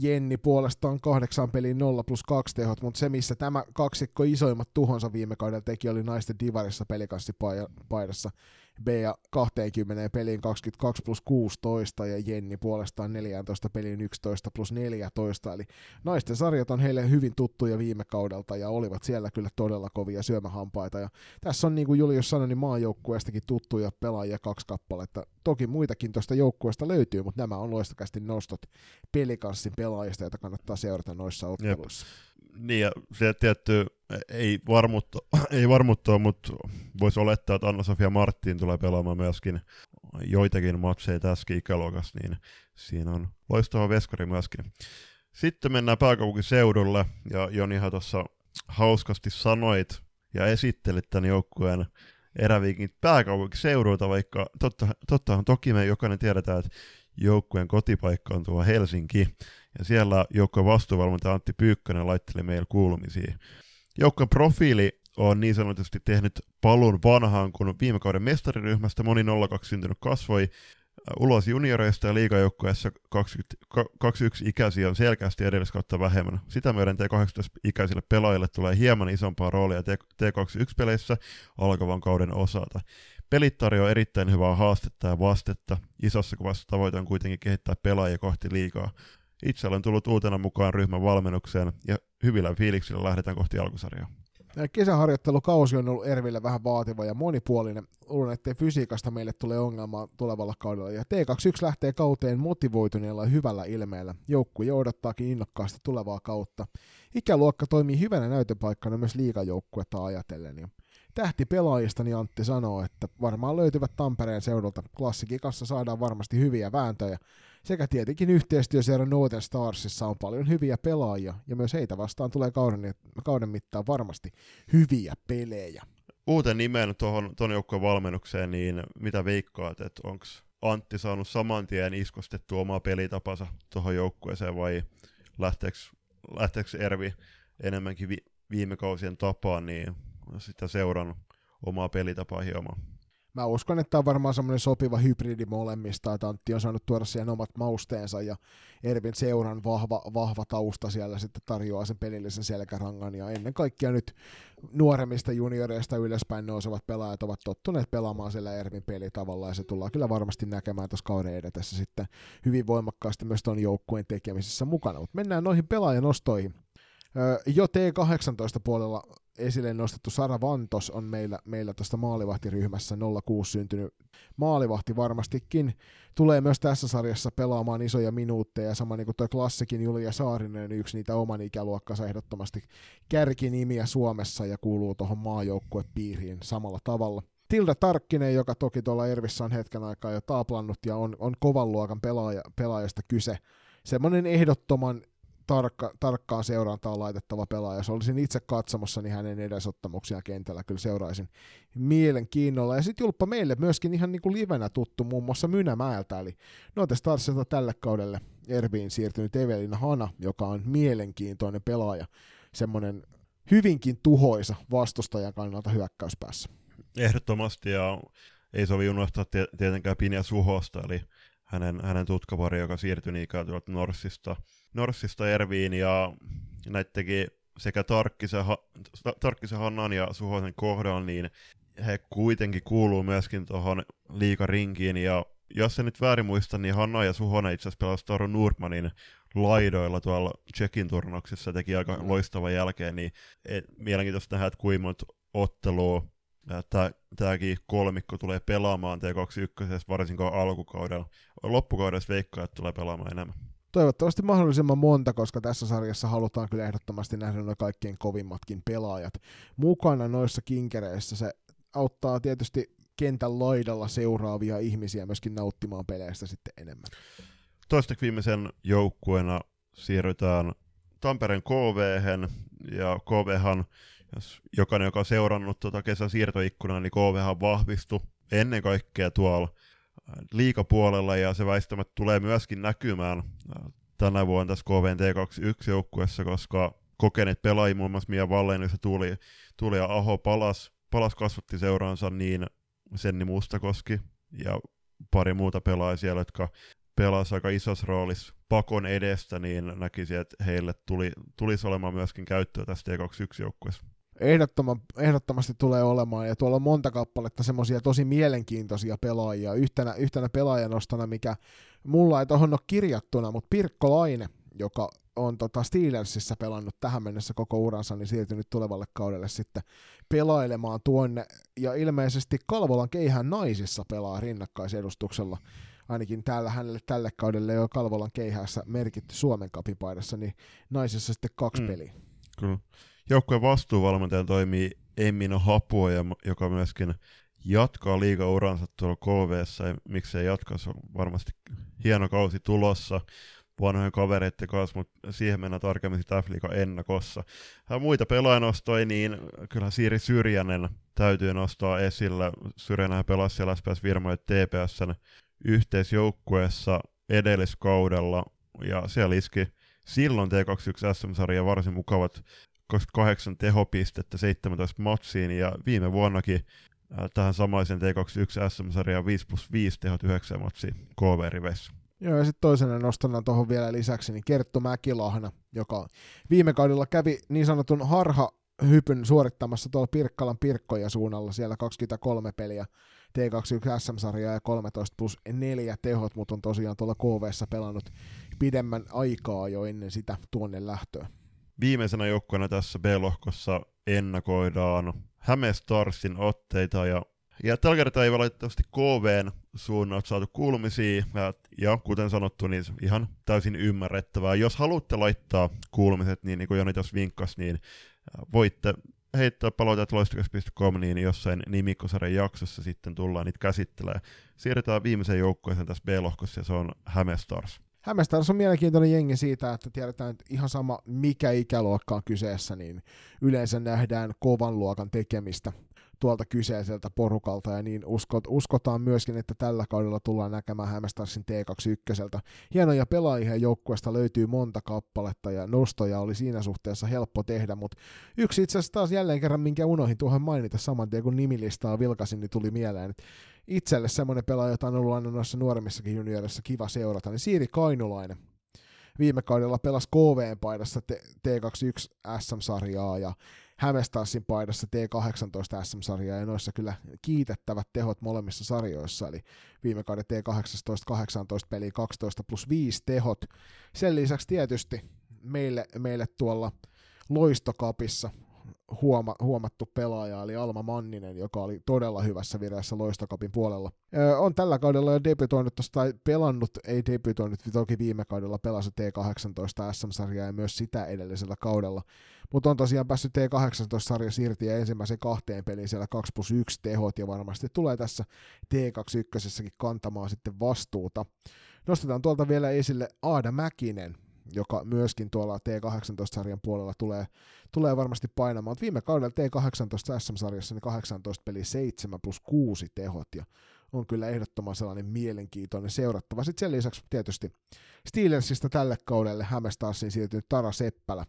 S2: Jenni puolestaan 8 pelin 0 plus 2 tehot, mutta se missä tämä kaksikko isoimmat tuhonsa viime kaudella teki oli naisten divarissa pelikassipaidassa Bea 20 peliin 22 plus 16 ja Jenni puolestaan 14 peliin 11 plus 14. Eli naisten sarjat on heille hyvin tuttuja viime kaudelta ja olivat siellä kyllä todella kovia syömähampaita. Ja tässä on niin kuin Julius sanoi, niin maajoukkueestakin tuttuja pelaajia kaksi kappaletta. Toki muitakin tuosta joukkueesta löytyy, mutta nämä on loistakästi nostot pelikanssin pelaajista, joita kannattaa seurata noissa otteluissa. Jep.
S1: Niin, ja se tietty ei varmuutta, [CLEARS THROAT] ei varmuutta mutta voisi olettaa, että Anna-Sofia Martin tulee pelaamaan myöskin joitakin matseja tässä ikäluokassa, niin siinä on loistava veskari myöskin. Sitten mennään pääkaupunkiseudulle, ja Jonihan tuossa hauskasti sanoit ja esittelit tämän joukkueen eräviikin pääkaupunkiseudulta, vaikka totta, tottahan toki me jokainen tiedetään, että joukkueen kotipaikka on tuo Helsinki, ja siellä joukkueen vastuuvalmentaja Antti Pyykkönen laitteli meille kuulumisia. Joukkueen profiili on niin sanotusti tehnyt palun vanhaan, kun viime kauden mestariryhmästä moni 02 syntynyt kasvoi äh, ulos junioreista ja liigajoukkueessa 21 ikäisiä on selkeästi edelliskautta vähemmän. Sitä myöden T18-ikäisille pelaajille tulee hieman isompaa roolia T21-peleissä alkavan kauden osalta. Pelit tarjoaa erittäin hyvää haastetta ja vastetta. Isossa kuvassa tavoite on kuitenkin kehittää pelaajia kohti liikaa. Itse olen tullut uutena mukaan ryhmän valmennukseen ja hyvillä fiiliksillä lähdetään kohti alkusarjaa.
S2: Kesäharjoittelukausi on ollut Erville vähän vaativa ja monipuolinen. Luulen, ettei fysiikasta meille tule ongelmaa tulevalla kaudella. Ja T21 lähtee kauteen motivoituneella ja hyvällä ilmeellä. Joukkue odottaakin innokkaasti tulevaa kautta. Ikäluokka toimii hyvänä näytöpaikkana myös liigajoukkuetta ajatellen. Tähtipelaajista niin Antti sanoo, että varmaan löytyvät Tampereen seudulta. Klassikikassa saadaan varmasti hyviä vääntöjä. Sekä tietenkin yhteistyöseura Northern Starsissa on paljon hyviä pelaajia, ja myös heitä vastaan tulee kauden, kauden mittaan varmasti hyviä pelejä.
S1: Uuten nimen tuohon ton joukkueen valmennukseen, niin mitä veikkaat, että onko Antti saanut saman tien iskostettua omaa pelitapansa tuohon joukkueeseen vai lähteekö, lähteekö Ervi enemmänkin vi- viime kausien tapaan, niin sitä seurannut omaa pelitapaa hieman.
S2: Mä uskon, että tämä on varmaan semmoinen sopiva hybridi molemmista, että Antti on saanut tuoda siihen omat mausteensa ja Ervin seuran vahva, vahva tausta siellä sitten tarjoaa sen pelillisen selkärangan ja ennen kaikkea nyt nuoremmista junioreista ylöspäin nousevat pelaajat ovat tottuneet pelaamaan siellä Ervin pelitavalla ja se tullaan kyllä varmasti näkemään tuossa kauden edetessä sitten hyvin voimakkaasti myös tuon joukkueen tekemisessä mukana. Mutta mennään noihin pelaajanostoihin. Jo T18 puolella esille nostettu Sara Vantos on meillä, meillä tuosta maalivahtiryhmässä 06 syntynyt maalivahti varmastikin. Tulee myös tässä sarjassa pelaamaan isoja minuutteja, sama niin kuin tuo klassikin Julia Saarinen, yksi niitä oman ikäluokkansa ehdottomasti kärkinimiä Suomessa ja kuuluu tuohon maajoukkuepiiriin samalla tavalla. Tilda Tarkkinen, joka toki tuolla Ervissä on hetken aikaa jo taaplannut ja on, on kovan luokan pelaaja, pelaajasta kyse. Semmoinen ehdottoman tarkka, tarkkaan seurantaan laitettava pelaaja. Jos olisin itse katsomassa, niin hänen edesottamuksia kentällä kyllä seuraisin mielenkiinnolla. Ja sitten Julppa meille myöskin ihan niin kuin livenä tuttu muun muassa Mynämäeltä, eli Noite Starsilta tälle kaudelle Erbiin siirtynyt Evelina Hana, joka on mielenkiintoinen pelaaja, semmoinen hyvinkin tuhoisa vastustajan kannalta hyökkäyspäässä.
S1: Ehdottomasti, ja ei sovi unohtaa tietenkään Pinja Suhosta, eli hänen, hänen tutkavari, joka siirtyi niin ikään tuolta Norssista, Norssista Erviin, ja näittekin sekä Tarkkisen, Tarkkisen Hannan ja Suhosen kohdalla, niin he kuitenkin kuuluu myöskin tuohon liikarinkiin, ja jos en nyt väärin muista, niin Hanna ja Suhonen itse asiassa pelasivat Taro Nurmanin laidoilla tuolla Tsekin turnauksessa, teki aika loistavan jälkeen, niin et, mielenkiintoista nähdä, että kuinka monta ottelua tämäkin kolmikko tulee pelaamaan T21, varsinkin alkukaudella. Loppukaudessa veikkaa, että tulee pelaamaan enemmän.
S2: Toivottavasti mahdollisimman monta, koska tässä sarjassa halutaan kyllä ehdottomasti nähdä noin kaikkein kovimmatkin pelaajat mukana noissa kinkereissä. Se auttaa tietysti kentän laidalla seuraavia ihmisiä myöskin nauttimaan peleistä sitten enemmän.
S1: Toiseksi viimeisen joukkueena siirrytään Tampereen KV, ja KVhan jos jokainen, joka on seurannut tuota kesän siirtoikkunaa, niin KVhan vahvistui ennen kaikkea tuolla liikapuolella, ja se väistämättä tulee myöskin näkymään tänä vuonna tässä KVn T21-joukkuessa, koska kokeneet pelaajia, muun muassa Mia Valleen, se tuli, tuli ja Aho palas, palas kasvatti seuraansa, niin Senni Mustakoski ja pari muuta pelaajia siellä, jotka pelasi aika isossa roolissa pakon edestä, niin näkisi, että heille tuli, tulisi olemaan myöskin käyttöä tässä T21-joukkueessa
S2: ehdottoman, ehdottomasti tulee olemaan, ja tuolla on monta kappaletta semmoisia tosi mielenkiintoisia pelaajia. Yhtenä, yhtenä pelaajanostona, mikä mulla ei tuohon ole kirjattuna, mutta Pirkko Laine, joka on tota Steelersissä pelannut tähän mennessä koko uransa, niin siirtynyt tulevalle kaudelle sitten pelailemaan tuonne, ja ilmeisesti Kalvolan keihään naisissa pelaa rinnakkaisedustuksella, ainakin täällä hänelle tälle kaudelle jo Kalvolan keihässä merkitty Suomen kapipaidassa, niin naisissa sitten kaksi mm. peliä.
S1: Kyllä. Joukkueen vastuuvalmentaja toimii Emmino Hapuoja, joka myöskin jatkaa liigauransa tuolla KVssa, ja miksei jatkaa, se on varmasti hieno kausi tulossa vanhojen kavereiden kanssa, mutta siihen mennään tarkemmin sitä f ennakossa. Ja muita pelaajanostoja, niin kyllä Siiri Syrjänen täytyy nostaa esille. Syrjänä pelasi siellä SPS Virmo ja TPSn yhteisjoukkueessa edelliskaudella, ja siellä iski silloin T21 SM-sarja varsin mukavat 28 tehopistettä 17 matsiin ja viime vuonnakin äh, tähän samaisen T21 SM-sarjaan 5 plus 5 tehot 9 matsiin KV-riveissä.
S2: Joo, ja sitten toisena nostana tuohon vielä lisäksi, niin Kerttu Mäkilahna, joka viime kaudella kävi niin sanotun harha hypyn suorittamassa tuolla Pirkkalan Pirkkoja suunnalla, siellä 23 peliä T21 SM-sarjaa ja 13 plus 4 tehot, mutta on tosiaan tuolla KVssä pelannut pidemmän aikaa jo ennen sitä tuonne lähtöä.
S1: Viimeisenä joukkueena tässä B-lohkossa ennakoidaan Hämestarsin otteita ja ja tällä kertaa ei valitettavasti KVn suunnalta saatu kuulumisia, ja, kuten sanottu, niin ihan täysin ymmärrettävää. Jos haluatte laittaa kuulumiset, niin, niin kuin Joni tuossa vinkkasi, niin voitte heittää palautetta loistokas.com, niin jossain nimikosarjan jaksossa sitten tullaan niitä käsittelemään. Siirrytään viimeiseen joukkueeseen tässä B-lohkossa, ja se on Hämestars.
S2: Hämestars on mielenkiintoinen jengi siitä, että tiedetään, että ihan sama mikä ikäluokka on kyseessä, niin yleensä nähdään kovan luokan tekemistä tuolta kyseiseltä porukalta, ja niin uskot, uskotaan myöskin, että tällä kaudella tullaan näkemään Hämestarsin T21. Hienoja pelaajia joukkueesta löytyy monta kappaletta, ja nostoja oli siinä suhteessa helppo tehdä, mutta yksi itse asiassa taas jälleen kerran, minkä unohin tuohon mainita saman tien, kun nimilistaa vilkasin, niin tuli mieleen, että itselle semmoinen pelaaja, jota on ollut aina noissa nuoremmissakin juniorissa kiva seurata, niin Siiri Kainulainen. Viime kaudella pelasi KVn paidassa T21 SM-sarjaa ja Hämestassin paidassa T18 SM-sarjaa ja noissa kyllä kiitettävät tehot molemmissa sarjoissa, eli viime kauden T18-18 peli 12 plus 5 tehot. Sen lisäksi tietysti meille, meille tuolla loistokapissa huoma, huomattu pelaaja, eli Alma Manninen, joka oli todella hyvässä vireessä loistokapin puolella. Öö, on tällä kaudella jo debytoinut tai pelannut, ei debytoinut, toki viime kaudella pelasi T18 SM-sarjaa ja myös sitä edellisellä kaudella, mutta on tosiaan päässyt T18-sarja siirti ja ensimmäisen kahteen peliin siellä 2 plus 1 tehot, ja varmasti tulee tässä T21 kantamaan sitten vastuuta. Nostetaan tuolta vielä esille Aada Mäkinen, joka myöskin tuolla T18-sarjan puolella tulee, tulee varmasti painamaan. Viime kaudella T18 SM-sarjassa niin 18 peli 7 plus 6 tehot, ja on kyllä ehdottoman sellainen mielenkiintoinen seurattava. Sitten sen lisäksi tietysti Steelersista tälle kaudelle Hämestarsiin siirtynyt Tara Seppälä,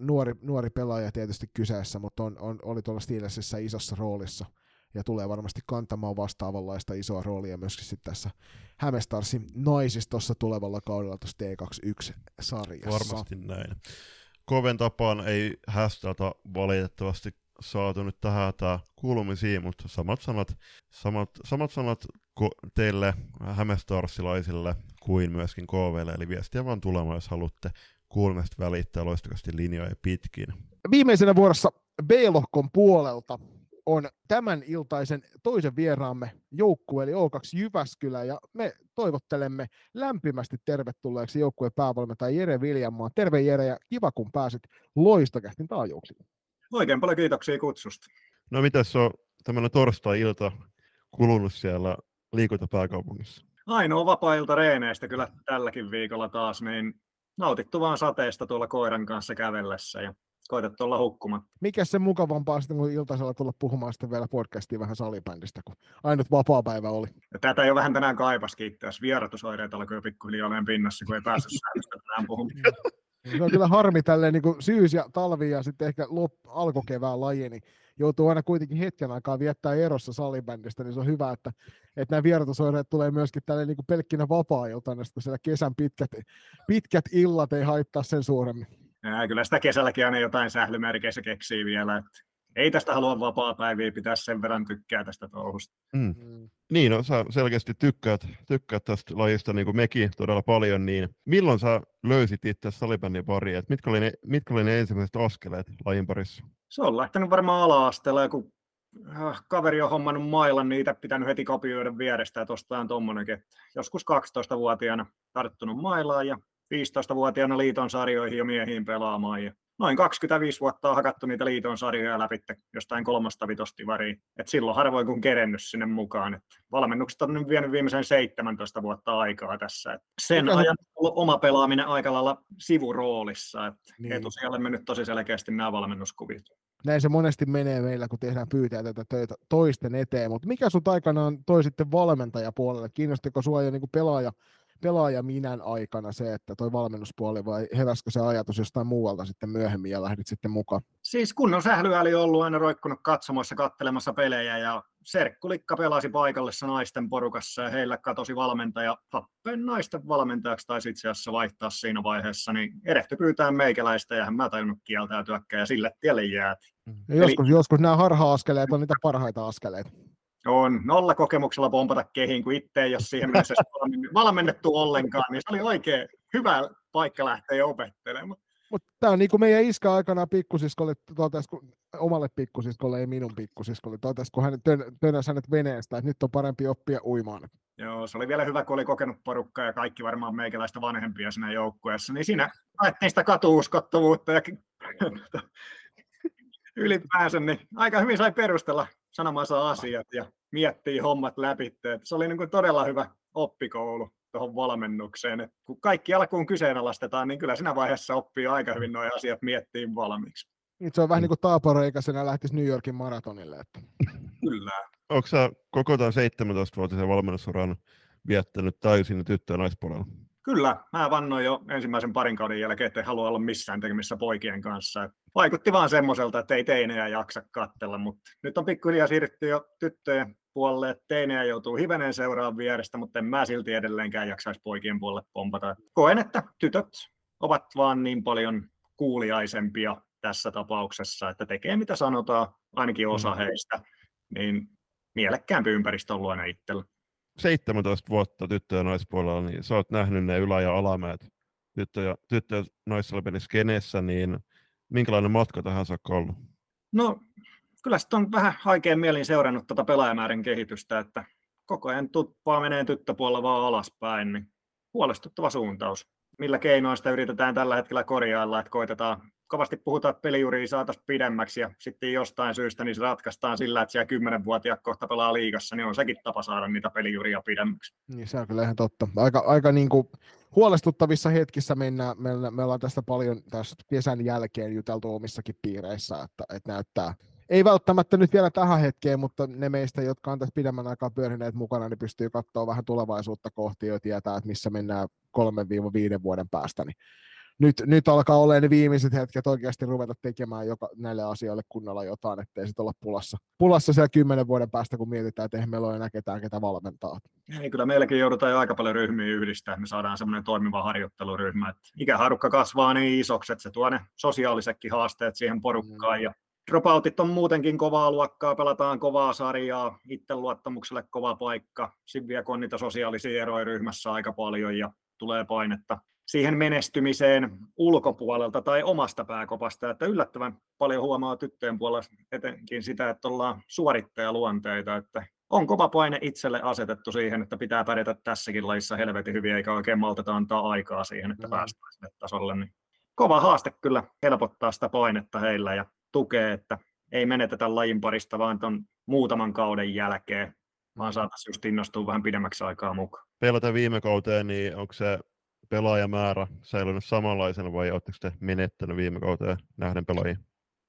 S2: nuori, nuori pelaaja tietysti kyseessä, mutta on, on, oli tuolla Steelersissa isossa roolissa ja tulee varmasti kantamaan vastaavanlaista isoa roolia myöskin sitten tässä Hämestarsin naisistossa tulevalla kaudella tuossa T21-sarjassa.
S1: Varmasti näin. Koven tapaan ei hästältä valitettavasti saatu nyt tähän tämä kuulumisiin, mutta samat sanat, samat, samat sanat teille hämestarsilaisille kuin myöskin KVlle, eli viestiä vaan tulemaan, jos haluatte kuulumista välittää loistakasti linjoja pitkin.
S2: Viimeisenä vuorossa B-lohkon puolelta on tämän iltaisen toisen vieraamme joukkue, eli O2 Jyväskylä, ja me toivottelemme lämpimästi tervetulleeksi joukkueen päävalmentaja Jere Viljanmaa. Terve Jere, ja kiva kun pääsit loistokähtin taajuuksiin.
S3: Oikein paljon kiitoksia kutsusta.
S1: No mitäs on tämmöinen torstai-ilta kulunut siellä liikuntapääkaupungissa?
S3: Ainoa vapaa-ilta reeneistä kyllä tälläkin viikolla taas, niin nautittu vaan sateesta tuolla koiran kanssa kävellessä ja koitettu olla hukkumatta.
S2: Mikä se mukavampaa sitten, kun iltaisella tulla puhumaan sitten vielä podcastiin vähän salibändistä, kun ainut vapaa-päivä oli.
S3: Ja tätä jo vähän tänään kaipaskin itse asiassa. Vierotusoireet alkoi jo pikkuhiljaa olemaan pinnassa, kun ei päässyt säännöstä tänään puhumaan.
S2: Se on kyllä harmi tälleen niin syys- ja talvi ja sitten ehkä lop, alkukevään laji, niin joutuu aina kuitenkin hetken aikaa viettää erossa salibändistä, niin se on hyvä, että, että nämä vierotusoireet tulee myöskin tälle niin kuin pelkkinä vapaa-iltana, kun siellä kesän pitkät, pitkät illat ei haittaa sen suuremmin.
S3: Ja kyllä sitä kesälläkin aina jotain sählymerkeissä keksii vielä, että ei tästä halua vapaa-päiviä pitää sen verran tykkää tästä touhusta.
S1: Mm. Mm. Niin, no sä selkeästi tykkäät, tykkäät tästä lajista niin kuin mekin todella paljon, niin milloin sä löysit itse salibändin pariin? Mitkä oli, ne, mitkä oli ne ensimmäiset askeleet lajin parissa?
S3: Se on lähtenyt varmaan ala-asteella, kun äh, kaveri on hommannut mailan, niin itse pitänyt heti kopioida vierestä, että ostetaan tommonenkin. Joskus 12-vuotiaana tarttunut mailaan ja 15-vuotiaana liiton sarjoihin jo miehiin pelaamaan. Ja noin 25 vuotta on hakattu niitä liiton sarjoja läpi jostain kolmasta vitostivariin. Et silloin harvoin kun kerennyt sinne mukaan. Et valmennukset on nyt vienyt viimeisen 17 vuotta aikaa tässä. Et sen Mikä ajan on oma pelaaminen aika lailla sivuroolissa. Et niin. Etusijalle mennyt tosi selkeästi nämä valmennuskuvit.
S2: Näin se monesti menee meillä, kun tehdään pyytää tätä töitä toisten eteen. Mutta mikä sun aikanaan toi sitten valmentajapuolelle? Kiinnostiko sua jo niin pelaaja pelaaja minän aikana se, että toi valmennuspuoli vai heräskö se ajatus jostain muualta sitten myöhemmin ja lähdit sitten mukaan?
S3: Siis kunnon sählyä oli ollut aina roikkunut katsomoissa kattelemassa pelejä ja Serkkulikka pelasi paikallisessa naisten porukassa ja heillä katosi valmentaja. Happeen naisten valmentajaksi taisi itse asiassa vaihtaa siinä vaiheessa, niin erehty pyytää meikäläistä ja mä tajunnut kieltäytyäkään ja sille tielle jäät.
S2: Eli... Joskus, joskus nämä harha-askeleet on niitä parhaita askeleita.
S3: On nolla kokemuksella pompata kehiin, kun itse ei ole siihen mennessä [LAUGHS] valmennettu ollenkaan, niin se oli oikein hyvä paikka lähteä opettelemaan.
S2: Mutta tämä on niin kuin meidän iskä aikana pikkusiskolle totesi, kun, omalle pikkusiskolle, ei minun pikkusiskolle, totesi, kun hän tönäsi hänet veneestä, että nyt on parempi oppia uimaan.
S3: Joo, se oli vielä hyvä, kun oli kokenut porukkaa ja kaikki varmaan meikäläistä vanhempia siinä joukkueessa, niin siinä haettiin sitä katuuskottavuutta ja [LAUGHS] ylipäänsä, niin aika hyvin sai perustella sanomansa asiat ja miettii hommat läpi. Se oli niin kuin todella hyvä oppikoulu tuohon valmennukseen. Et kun kaikki alkuun kyseenalaistetaan, niin kyllä siinä vaiheessa oppii aika hyvin nuo asiat miettiin valmiiksi.
S2: Niin se on vähän niin kuin taapareikäisenä lähtisi New Yorkin maratonille. Että.
S3: Kyllä.
S1: Onko sä koko tämän 17-vuotisen valmennusuran viettänyt täysin tyttö- ja naispuolella?
S3: Kyllä, mä vannoin jo ensimmäisen parin kauden jälkeen, että halua olla missään tekemissä poikien kanssa. Vaikutti vaan semmoiselta, että ei teinejä jaksa kattella, mutta nyt on pikkuhiljaa siirrytty jo tyttöjen puolelle, teinejä joutuu hivenen seuraamaan vierestä, mutta en mä silti edelleenkään jaksaisi poikien puolelle pompata. Koen, että tytöt ovat vaan niin paljon kuuliaisempia tässä tapauksessa, että tekee mitä sanotaan, ainakin osa mm. heistä, niin mielekkäämpi ympäristö on luona itsellä.
S1: 17 vuotta tyttö- ja naispuolella, niin sä oot nähnyt ne ylä- ja alamäet tyttö- ja, tyttö- ja skenessä, niin minkälainen matka tähän saakka ollut?
S3: No, kyllä sitten on vähän haikein mielin seurannut tuota pelaajamäärän kehitystä, että koko ajan tuppaa menee tyttöpuolella vaan alaspäin, niin huolestuttava suuntaus. Millä keinoin sitä yritetään tällä hetkellä korjailla, että koitetaan kovasti puhutaan, että pelijuria saataisiin pidemmäksi ja sitten jostain syystä niin se ratkaistaan sillä, että siellä kymmenenvuotiaat kohta pelaa liigassa, niin on sekin tapa saada niitä pelijuria pidemmäksi.
S2: Niin se on kyllä ihan totta. Aika, aika niin kuin huolestuttavissa hetkissä mennään, me, me ollaan tästä paljon tässä kesän jälkeen juteltu omissakin piireissä, että, että näyttää, ei välttämättä nyt vielä tähän hetkeen, mutta ne meistä, jotka on tässä pidemmän aikaa pyörineet mukana, niin pystyy katsoa vähän tulevaisuutta kohti ja tietää, että missä mennään 3-5 vuoden päästä, niin nyt, nyt alkaa olla ne viimeiset hetket oikeasti ruveta tekemään joka, näille asioille kunnolla jotain, ettei sitten olla pulassa, pulassa siellä kymmenen vuoden päästä, kun mietitään, että eihän meillä ole enää ketään, ketä valmentaa.
S3: Ei, kyllä meilläkin joudutaan jo aika paljon ryhmiä yhdistää, me saadaan semmoinen toimiva harjoitteluryhmä. Että ikäharukka kasvaa niin isoksi, että se tuo ne sosiaalisetkin haasteet siihen porukkaan. Mm. Ja dropoutit on muutenkin kovaa luokkaa, pelataan kovaa sarjaa, itseluottamukselle kova paikka. Vielä on niitä sosiaalisia eroja ryhmässä aika paljon ja tulee painetta siihen menestymiseen ulkopuolelta tai omasta pääkopasta, että yllättävän paljon huomaa tyttöjen puolella etenkin sitä, että ollaan suorittajaluonteita, että on kova paine itselle asetettu siihen, että pitää pärjätä tässäkin lajissa helvetin hyvin, eikä oikein malteta antaa aikaa siihen, että mm. päästään sinne tasolle. Niin kova haaste kyllä helpottaa sitä painetta heillä ja tukee, että ei menetetä lajin parista vaan ton muutaman kauden jälkeen, vaan mm. saataisiin just innostua vähän pidemmäksi aikaa mukaan.
S1: Pelata viime kauteen, niin onko se pelaajamäärä säilynyt samanlaisena vai oletteko te menettänyt viime kauteen nähden pelaajia?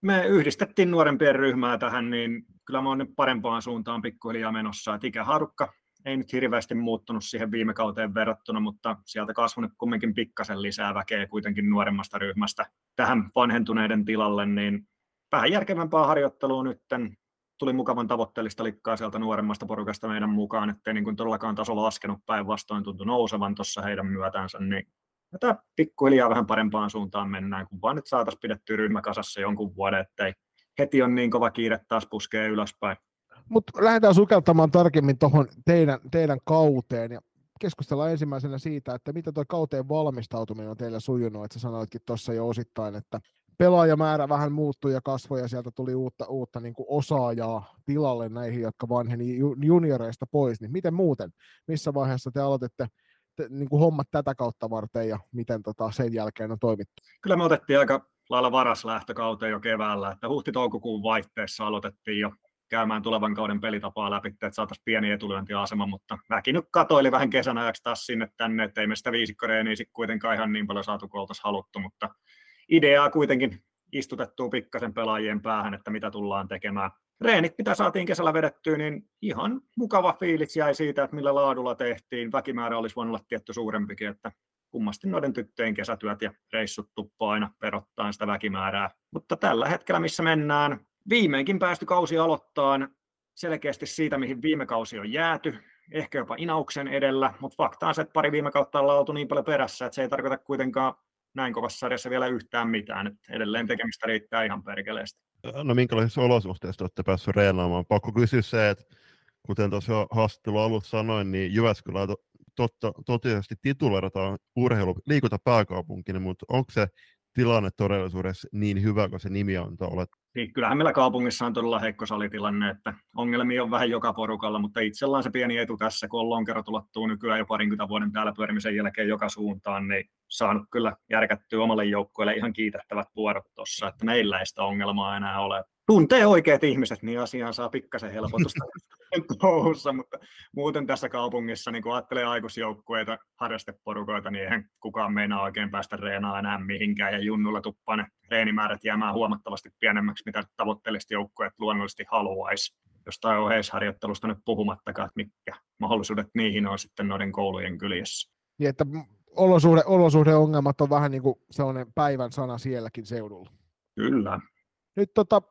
S3: Me yhdistettiin nuorempien ryhmää tähän, niin kyllä mä oon nyt parempaan suuntaan pikkuhiljaa menossa. Et ikäharukka ei nyt hirveästi muuttunut siihen viime kauteen verrattuna, mutta sieltä kasvanut kumminkin pikkasen lisää väkeä kuitenkin nuoremmasta ryhmästä tähän vanhentuneiden tilalle, niin vähän järkevämpää harjoittelua nytten tuli mukavan tavoitteellista likkaa sieltä nuoremmasta porukasta meidän mukaan, ettei niin kuin todellakaan taso laskenut päinvastoin tuntui nousevan tuossa heidän myötänsä, niin tätä pikkuhiljaa vähän parempaan suuntaan mennään, kun vaan nyt saataisiin pidettyä ryhmä kasassa jonkun vuoden, ettei heti on niin kova kiire taas puskee ylöspäin.
S2: Mutta lähdetään sukeltamaan tarkemmin tuohon teidän, teidän kauteen ja keskustellaan ensimmäisenä siitä, että mitä tuo kauteen valmistautuminen on teillä sujunut, että sä sanoitkin tuossa jo osittain, että pelaajamäärä vähän muuttui ja kasvoi ja sieltä tuli uutta, uutta niin kuin osaajaa tilalle näihin, jotka vanheni junioreista pois, niin miten muuten? Missä vaiheessa te aloititte te, niin kuin hommat tätä kautta varten ja miten tota, sen jälkeen on toimittu?
S3: Kyllä me otettiin aika lailla varas lähtökauteen jo keväällä, että huhti-toukokuun vaihteessa aloitettiin jo käymään tulevan kauden pelitapaa läpi, että saataisiin pieni etulyöntiasema, mutta väki nyt katoili vähän kesän ajaksi taas sinne tänne, että ei me sitä viisikkoreeniä sitten kuitenkaan ihan niin paljon saatu kuin haluttu, mutta ideaa kuitenkin istutettua pikkasen pelaajien päähän, että mitä tullaan tekemään. Reenit, mitä saatiin kesällä vedettyä, niin ihan mukava fiilis jäi siitä, että millä laadulla tehtiin. Väkimäärä olisi voinut olla tietty suurempikin, että kummasti noiden tyttöjen kesätyöt ja reissut tuppaa aina perottaa sitä väkimäärää. Mutta tällä hetkellä, missä mennään, viimeinkin päästy kausi aloittaa selkeästi siitä, mihin viime kausi on jääty, ehkä jopa inauksen edellä, mutta fakta on se, että pari viime kautta ollaan oltu niin paljon perässä, että se ei tarkoita kuitenkaan näin kovassa sarjassa vielä yhtään mitään. että edelleen tekemistä riittää ihan perkeleesti.
S1: No minkälaisissa olosuhteissa olette päässeet reenaamaan? Pakko kysyä se, että kuten tuossa haastattelun alussa sanoin, niin Jyväskylä to, totta, totisesti titulerataan urheilu liikunta pääkaupunkina, mutta onko se tilanne todellisuudessa niin hyvä, kun se nimi antaa olet?
S3: Niin, kyllähän meillä kaupungissa on todella heikko salitilanne, että ongelmia on vähän joka porukalla, mutta itsellä on se pieni etu tässä, kun on lonkerot ulottuu nykyään jo parinkymmentä vuoden täällä pyörimisen jälkeen joka suuntaan, niin saanut kyllä järkättyä omalle joukkueelle ihan kiitettävät vuorot tuossa, että meillä ei sitä ongelmaa enää ole tuntee oikeat ihmiset, niin asiaan saa pikkasen helpotusta [LAUGHS] touhussa, mutta muuten tässä kaupungissa, niin kun ajattelee aikuisjoukkueita, harrasteporukoita, niin eihän kukaan meinaa oikein päästä reenaa enää mihinkään, ja junnulla tuppaa ne reenimäärät jäämään huomattavasti pienemmäksi, mitä tavoitteelliset joukkueet luonnollisesti haluaisi. Jostain oheisharjoittelusta nyt puhumattakaan, että mitkä mahdollisuudet niihin on sitten noiden koulujen kyljessä.
S2: Niin, että olosuhde, olosuhdeongelmat on vähän niin kuin sellainen päivän sana sielläkin seudulla.
S3: Kyllä.
S2: Nyt tota,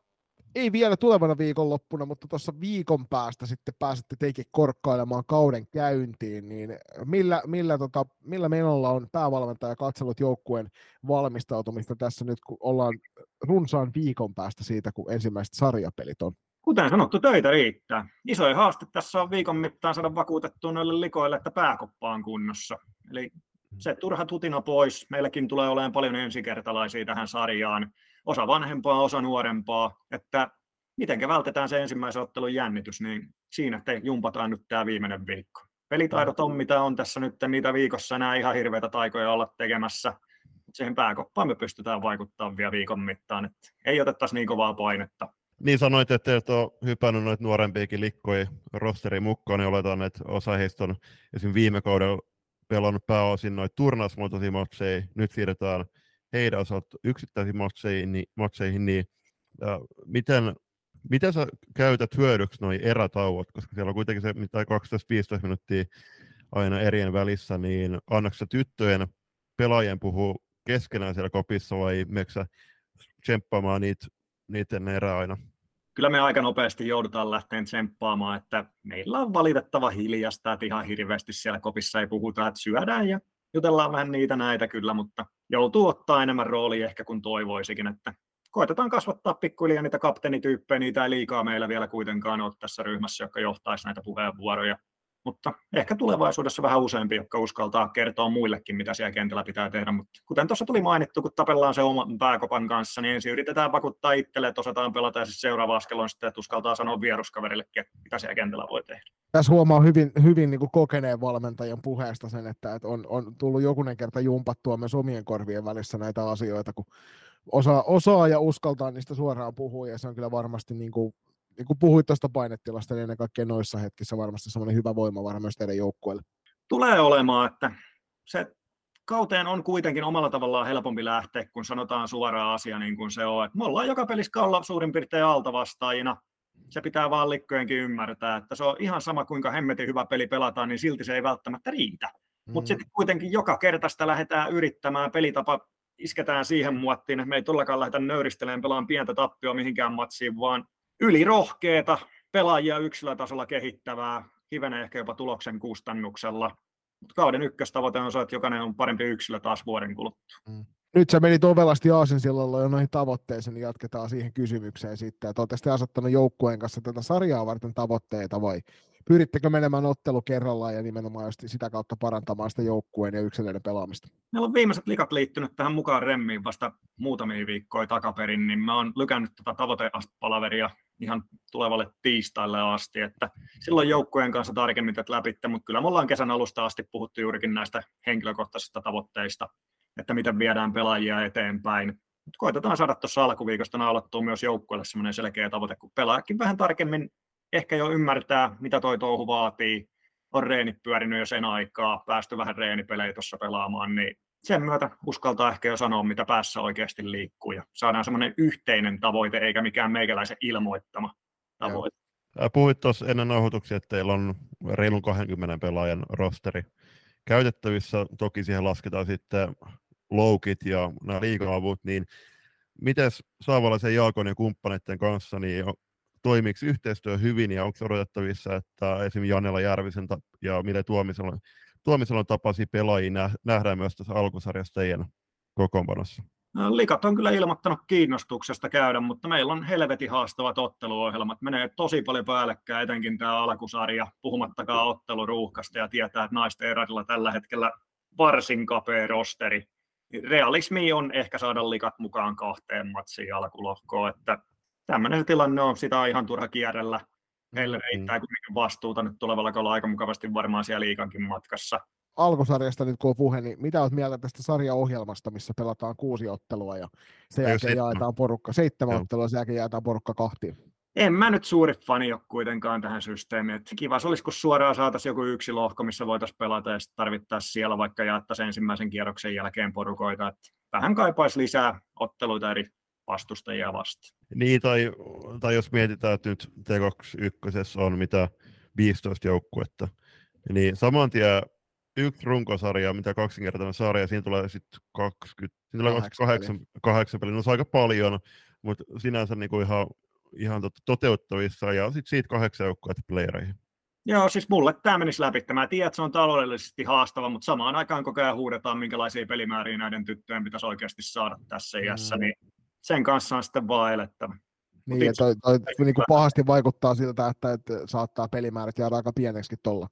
S2: ei vielä tulevana viikonloppuna, mutta tuossa viikon päästä sitten pääsette teikin korkkailemaan kauden käyntiin, niin millä, millä, tota, millä menolla on päävalmentaja katsellut joukkueen valmistautumista tässä nyt, kun ollaan runsaan viikon päästä siitä, kun ensimmäiset sarjapelit on?
S3: Kuten sanottu, töitä riittää. Isoin haaste tässä on viikon mittaan saada vakuutettua noille likoille, että pääkoppa on kunnossa. Eli se turha tutina pois. Meilläkin tulee olemaan paljon ensikertalaisia tähän sarjaan osa vanhempaa, osa nuorempaa, että miten vältetään se ensimmäisen ottelun jännitys, niin siinä te jumpataan nyt tämä viimeinen viikko. Pelitaidot on mitä on tässä nyt, niitä viikossa enää ihan hirveitä taikoja olla tekemässä. Siihen pääkoppaan me pystytään vaikuttamaan vielä viikon mittaan, että ei otettaisi niin kovaa painetta.
S1: Niin sanoit, että et ole hypännyt noita nuorempiakin likkoja rosteri mukaan, niin oletan, että osa heistä on esimerkiksi viime kaudella pelannut pääosin noita turnausmuotoisia matseja, nyt siirretään heidän osalta yksittäisiin matseihin, niin, matseihin, niin äh, miten, miten sä käytät hyödyksi noin erätauot, koska siellä on kuitenkin se mitä 12-15 minuuttia aina erien välissä, niin annaksa tyttöjen pelaajien puhua keskenään siellä kopissa vai meneekö tsemppaamaan niitä, niiden erää aina?
S3: Kyllä me aika nopeasti joudutaan lähteen tsemppaamaan, että meillä on valitettava hiljasta, että ihan hirveästi siellä kopissa ei puhuta, että syödään ja jutellaan vähän niitä näitä kyllä, mutta joutuu ottaa enemmän roolia ehkä kuin toivoisikin, että koitetaan kasvattaa pikkuhiljaa niitä kapteenityyppejä, niitä ei liikaa meillä vielä kuitenkaan ole tässä ryhmässä, joka johtaisi näitä puheenvuoroja mutta ehkä tulevaisuudessa vähän useampi, jotka uskaltaa kertoa muillekin, mitä siellä kentällä pitää tehdä. Mutta kuten tuossa tuli mainittu, kun tapellaan se oman pääkopan kanssa, niin ensin yritetään pakuttaa itselle, että osataan pelata ja sitten seuraava askel on sitten, että uskaltaa sanoa vieruskaverillekin, mitä siellä kentällä voi tehdä.
S2: Tässä huomaa hyvin, hyvin niin kuin kokeneen valmentajan puheesta sen, että, että on, on tullut jokunen kerta jumpattua myös omien korvien välissä näitä asioita, kun osaa, osaa ja uskaltaa niistä suoraan puhua, ja se on kyllä varmasti niin kuin niin kuin puhuit tuosta painetilasta, niin ennen kaikkea noissa hetkissä varmasti semmoinen hyvä voimavara myös teidän joukkueelle.
S3: Tulee olemaan, että se kauteen on kuitenkin omalla tavallaan helpompi lähteä, kun sanotaan suoraan asia niin kuin se on. Että me ollaan joka pelissä olla suurin piirtein altavastaajina. Se pitää vaan likkojenkin ymmärtää, että se on ihan sama kuinka hemmetin hyvä peli pelataan, niin silti se ei välttämättä riitä. Mm-hmm. Mutta sitten kuitenkin joka kerta sitä lähdetään yrittämään, pelitapa isketään siihen muottiin, että me ei todellakaan lähdetä nöyristelemään pelaan pientä tappioa mihinkään matsiin, vaan ylirohkeeta pelaajia yksilötasolla kehittävää, hivenen ehkä jopa tuloksen kustannuksella. Mutta kauden ykköstavoite on se, että jokainen on parempi yksilö taas vuoden kuluttua. Mm.
S2: Nyt sä menit ovelasti Aasinsillalla jo noihin tavoitteisiin, niin jatketaan siihen kysymykseen sitten. Että olette asettanut joukkueen kanssa tätä sarjaa varten tavoitteita vai pyrittekö menemään ottelu kerrallaan ja nimenomaan sitä kautta parantamaan sitä joukkueen ja yksilöiden pelaamista?
S3: Meillä on viimeiset likat liittynyt tähän mukaan remmiin vasta muutamia viikkoja takaperin, niin mä oon lykännyt tätä tavoitepalaveria ihan tulevalle tiistaille asti, että silloin joukkueen kanssa tarkemmin tätä läpi, mutta kyllä me ollaan kesän alusta asti puhuttu juurikin näistä henkilökohtaisista tavoitteista, että miten viedään pelaajia eteenpäin. Mut koitetaan saada tuossa alkuviikosta naulattua myös joukkueelle semmoinen selkeä tavoite, kun pelaajakin vähän tarkemmin ehkä jo ymmärtää, mitä toi touhu vaatii, on reenit pyörinyt jo sen aikaa, päästy vähän reenipelejä tuossa pelaamaan, niin sen myötä uskaltaa ehkä jo sanoa, mitä päässä oikeasti liikkuu ja saadaan semmoinen yhteinen tavoite, eikä mikään meikäläisen ilmoittama tavoite.
S1: Joo. Puhuit tuossa ennen nauhoituksia, että teillä on reilun 20 pelaajan rosteri käytettävissä. Toki siihen lasketaan sitten loukit ja nämä liikaavut, niin miten Saavalaisen Jaakon ja kumppaneiden kanssa, niin toimiiko yhteistyö hyvin ja onko odotettavissa, että esimerkiksi Janela Järvisen ja Mille Tuomisella, Tuomisella tapasi pelaajia nähdään myös tässä alkusarjassa teidän kokoonpanossa?
S3: No, likat on kyllä ilmoittanut kiinnostuksesta käydä, mutta meillä on helvetin haastavat otteluohjelmat. Menee tosi paljon päällekkäin, etenkin tämä alkusarja, puhumattakaan otteluruuhkasta ja tietää, että naisten eradilla tällä hetkellä varsin kapea rosteri. Realismi on ehkä saada likat mukaan kahteen matsiin alkulohkoon, että tämmöinen tilanne on, sitä on ihan turha kierrellä. Heille riittää mm. kuitenkin vastuuta nyt tulevalla kaudella aika mukavasti varmaan siellä liikankin matkassa.
S2: Alkusarjasta nyt kun on puhe, niin mitä olet mieltä tästä sarjaohjelmasta, missä pelataan kuusi ottelua ja sen jälkeen seitsemän. jaetaan porukka, seitsemän Joo. ottelua, sen jälkeen jaetaan porukka kahtiin?
S3: En mä nyt suuri fani ole kuitenkaan tähän systeemiin. Et kiva se olisi, kun suoraan saataisiin joku yksi lohko, missä voitaisiin pelata ja tarvittaisiin siellä vaikka jaettaisiin ensimmäisen kierroksen jälkeen porukoita. Et vähän kaipaisi lisää otteluita eri vastustajia vastaan.
S1: Niin, tai, tai jos mietitään, että nyt T21 on mitä 15 joukkuetta, niin saman tien yksi runkosarja, mitä kaksinkertainen sarja, siinä tulee sitten 20, siinä tulee 28, 8 peliä, no se on aika paljon, mutta sinänsä niinku ihan, ihan tot, toteuttavissa, ja sitten siitä kahdeksan joukkuetta playereihin.
S3: Joo, siis mulle tämä menisi läpi. Mä tiedän, että se on taloudellisesti haastava, mutta samaan aikaan koko ajan huudetaan, minkälaisia pelimääriä näiden tyttöjen pitäisi oikeasti saada tässä iässä, mm. niin sen kanssa on sitten vaan elettävä.
S2: Niin, itse... toi, toi, niin kuin pahasti vaikuttaa siltä, että, että saattaa pelimäärät jäädä aika pieneksi tuolla,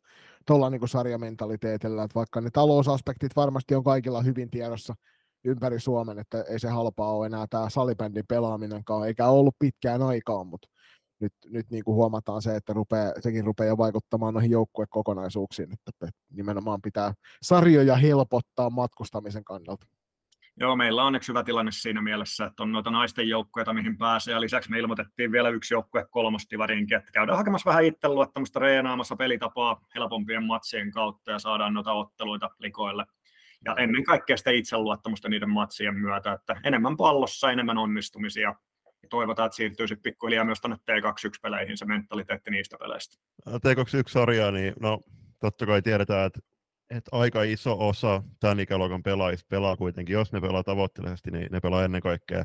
S2: tuolla niin sarjamentaliteetillä, että vaikka ne talousaspektit varmasti on kaikilla hyvin tiedossa, ympäri Suomen, että ei se halpaa ole enää tämä salibändin pelaaminenkaan, eikä ollut pitkään aikaan, mutta nyt, nyt niin kuin huomataan se, että rupeaa, sekin rupeaa vaikuttamaan noihin joukkuekokonaisuuksiin, että nimenomaan pitää sarjoja helpottaa matkustamisen kannalta.
S3: Joo, meillä on onneksi hyvä tilanne siinä mielessä, että on noita naisten joukkueita, mihin pääsee, ja lisäksi me ilmoitettiin vielä yksi joukkue kolmostivariinkin, että käydään hakemassa vähän itseluottamusta reenaamassa pelitapaa helpompien matsien kautta ja saadaan noita otteluita likoille. Ja ennen kaikkea sitä itseluottamusta niiden matsien myötä, että enemmän pallossa, enemmän onnistumisia, ja toivotaan, että siirtyy sitten pikkuhiljaa myös tuonne T21-peleihin se mentaliteetti niistä peleistä.
S1: T21-sarjaa, niin no totta kai tiedetään, että että aika iso osa tämän ikäluokan pelaajista pelaa kuitenkin, jos ne pelaa tavoitteellisesti, niin ne pelaa ennen kaikkea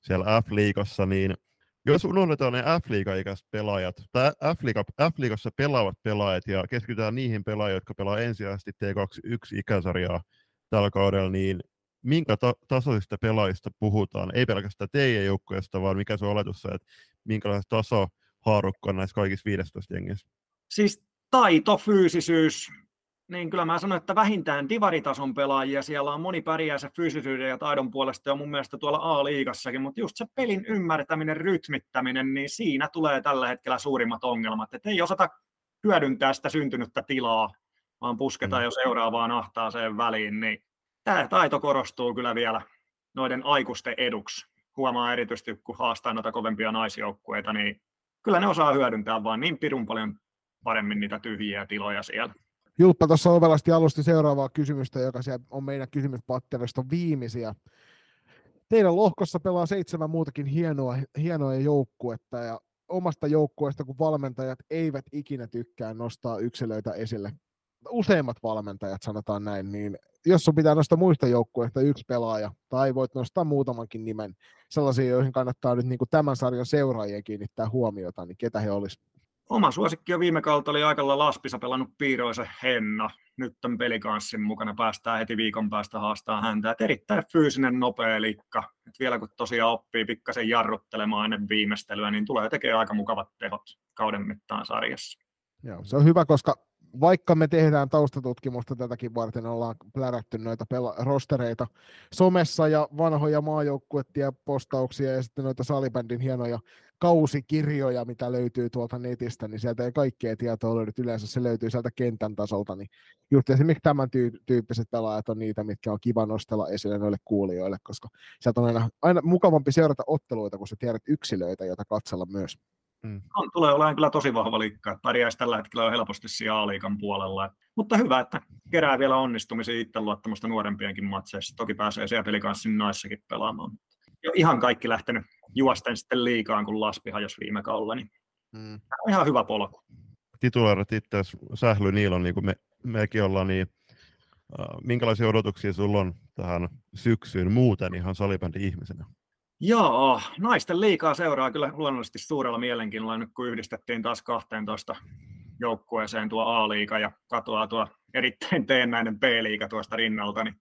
S1: siellä F-liigassa, niin jos unohdetaan ne F-liiga-ikäiset pelaajat, tai F-liigassa pelaavat pelaajat, ja keskitytään niihin pelaajia, jotka pelaa ensisijaisesti T21-ikäsarjaa tällä kaudella, niin minkä ta- tasoisista pelaajista puhutaan? Ei pelkästään teidän joukkueesta, vaan mikä se on oletus, että minkälaista taso haarukka on näissä kaikissa 15 jengissä?
S3: Siis taito, fyysisyys, niin kyllä mä sanon, että vähintään divaritason pelaajia siellä on moni pärjää se fyysisyyden ja taidon puolesta ja mun mielestä tuolla A-liigassakin, mutta just se pelin ymmärtäminen, rytmittäminen, niin siinä tulee tällä hetkellä suurimmat ongelmat, että ei osata hyödyntää sitä syntynyttä tilaa, vaan pusketaan mm. jo seuraavaan ahtaaseen väliin, niin tämä taito korostuu kyllä vielä noiden aikuisten eduksi. Huomaa erityisesti, kun haastaa noita kovempia naisjoukkueita, niin kyllä ne osaa hyödyntää vaan niin pirun paljon paremmin niitä tyhjiä tiloja siellä.
S2: Julppa tuossa ovelasti alusti seuraavaa kysymystä, joka on meidän kysymyspatterista viimeisiä. Teidän lohkossa pelaa seitsemän muutakin hienoa, hienoa joukkuetta ja omasta joukkueesta, kun valmentajat eivät ikinä tykkää nostaa yksilöitä esille. Useimmat valmentajat sanotaan näin, niin jos sun pitää nostaa muista joukkueista yksi pelaaja, tai voit nostaa muutamankin nimen, sellaisia, joihin kannattaa nyt niin kuin tämän sarjan seuraajien kiinnittää huomiota, niin ketä he olisivat?
S3: Oma suosikki on viime kautta oli aikalla Laspissa pelannut Piiroisen Henna. Nyt on pelikanssin mukana, päästään heti viikon päästä haastaa häntä. Et erittäin fyysinen, nopea likka. Et vielä kun tosiaan oppii pikkasen jarruttelemaan ennen viimeistelyä, niin tulee tekemään aika mukavat tehot kauden mittaan sarjassa.
S2: Joo, se on hyvä, koska vaikka me tehdään taustatutkimusta tätäkin varten, ollaan plärätty noita pela- rostereita somessa ja vanhoja maajoukkuettia postauksia ja sitten noita salibändin hienoja kausikirjoja, mitä löytyy tuolta netistä, niin sieltä ei kaikkea tietoa löydy. Yleensä se löytyy sieltä kentän tasolta, niin just esimerkiksi tämän tyy- tyyppiset pelaajat on niitä, mitkä on kiva nostella esille noille kuulijoille, koska sieltä on aina, aina mukavampi seurata otteluita, kun sä tiedät yksilöitä, joita katsella myös.
S3: Mm. On, tulee olemaan kyllä tosi vahva liikka, pärjäisi tällä hetkellä helposti siellä A-liikan puolella. Mutta hyvä, että kerää vielä onnistumisia itseluottamusta nuorempienkin matseissa. Toki pääsee siellä pelikanssin naissakin pelaamaan. Jo ihan kaikki lähtenyt juosten sitten liikaan, kun Laspi hajosi viime kaudella, niin mm. on ihan hyvä polku.
S1: Tituleerat itse Sähly Niilon, niin kuin me, mekin ollaan, niin äh, minkälaisia odotuksia sulla on tähän syksyyn muuten ihan salibändi ihmisenä?
S3: Joo, naisten liikaa seuraa kyllä luonnollisesti suurella mielenkiinnolla nyt kun yhdistettiin taas 12 joukkueeseen tuo A-liiga ja katoaa tuo erittäin teennäinen B-liiga tuosta rinnalta, niin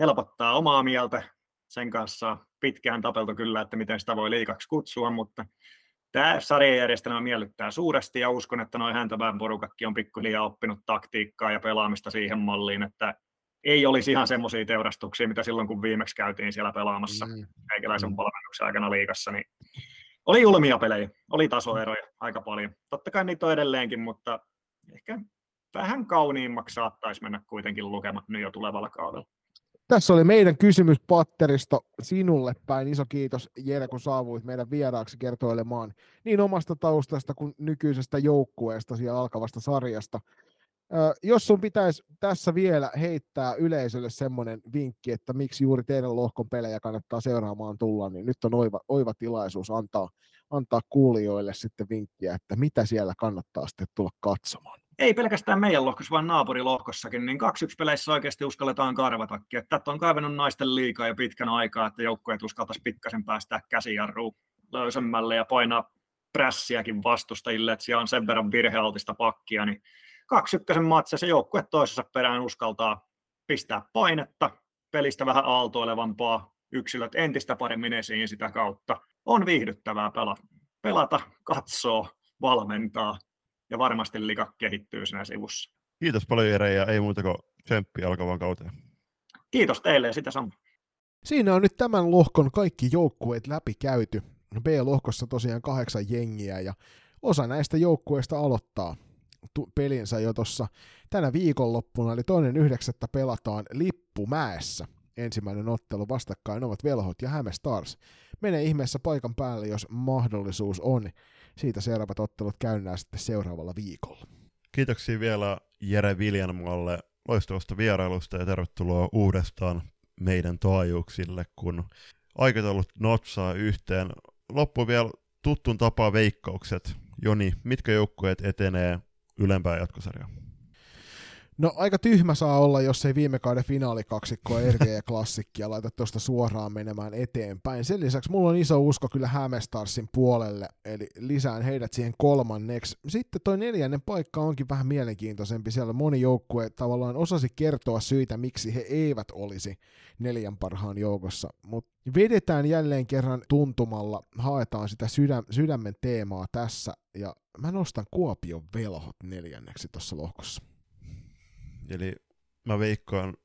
S3: helpottaa omaa mieltä. Sen kanssa pitkään tapeltu kyllä, että miten sitä voi liikaksi kutsua, mutta tämä sarjajärjestelmä miellyttää suuresti ja uskon, että noin häntävään porukakki on pikkuhiljaa oppinut taktiikkaa ja pelaamista siihen malliin, että ei olisi ihan semmoisia teurastuksia, mitä silloin kun viimeksi käytiin siellä pelaamassa mm. meikäläisen mm. valmennuksen aikana liikassa, niin oli julmia pelejä, oli tasoeroja aika paljon. Totta kai niitä on edelleenkin, mutta ehkä vähän kauniimmaksi saattaisi mennä kuitenkin lukemat nyt jo tulevalla kaudella.
S2: Tässä oli meidän kysymys Patteristo sinulle päin. Iso kiitos Jere, kun saavuit meidän vieraaksi kertoilemaan niin omasta taustasta kuin nykyisestä joukkueesta ja alkavasta sarjasta jos sun pitäisi tässä vielä heittää yleisölle semmoinen vinkki, että miksi juuri teidän lohkon pelejä kannattaa seuraamaan tulla, niin nyt on oiva, oiva tilaisuus antaa, antaa kuulijoille sitten vinkkiä, että mitä siellä kannattaa sitten tulla katsomaan.
S3: Ei pelkästään meidän lohkossa, vaan naapurilohkossakin, niin kaksi yksi peleissä oikeasti uskalletaan karvatakin. Tätä on kaivannut naisten liikaa jo pitkän aikaa, että joukkueet uskaltaisi pikkasen päästä käsijarruun löysemmälle ja painaa prässiäkin vastustajille, että siellä on sen verran virhealtista pakkia, niin kaksi ykkösen matse, se joukkue toisessa perään uskaltaa pistää painetta, pelistä vähän aaltoilevampaa, yksilöt entistä paremmin esiin sitä kautta. On viihdyttävää pelata, pelata katsoa, valmentaa ja varmasti liika kehittyy siinä sivussa.
S1: Kiitos paljon Jere ja ei muuta kuin tsemppiä alkavaan kauteen.
S3: Kiitos teille ja sitä samaa.
S2: Siinä on nyt tämän lohkon kaikki joukkueet läpi käyty. B-lohkossa tosiaan kahdeksan jengiä ja osa näistä joukkueista aloittaa pelinsä jo tuossa tänä viikonloppuna, eli toinen yhdeksättä pelataan Lippumäessä. Ensimmäinen ottelu vastakkain ovat Velhot ja Häme Stars. Mene ihmeessä paikan päälle, jos mahdollisuus on. Siitä seuraavat ottelut käynnään sitten seuraavalla viikolla.
S1: Kiitoksia vielä Jere Viljanmalle loistavasta vierailusta ja tervetuloa uudestaan meidän taajuuksille, kun aikataulut notsaa yhteen. Loppu vielä tuttun tapaa veikkaukset. Joni, mitkä joukkueet etenee ylempää jatkosarjaa?
S2: No aika tyhmä saa olla, jos ei viime kauden finaalikaksikkoa RG ja klassikkia laita tuosta suoraan menemään eteenpäin. Sen lisäksi mulla on iso usko kyllä Hämestarsin puolelle, eli lisään heidät siihen kolmanneksi. Sitten toi neljännen paikka onkin vähän mielenkiintoisempi. Siellä moni joukkue tavallaan osasi kertoa syitä, miksi he eivät olisi neljän parhaan joukossa. Mutta vedetään jälleen kerran tuntumalla, haetaan sitä sydäm- sydämen teemaa tässä, ja mä nostan Kuopion velhot neljänneksi tuossa lohkossa.
S1: Eli mä veikkaan,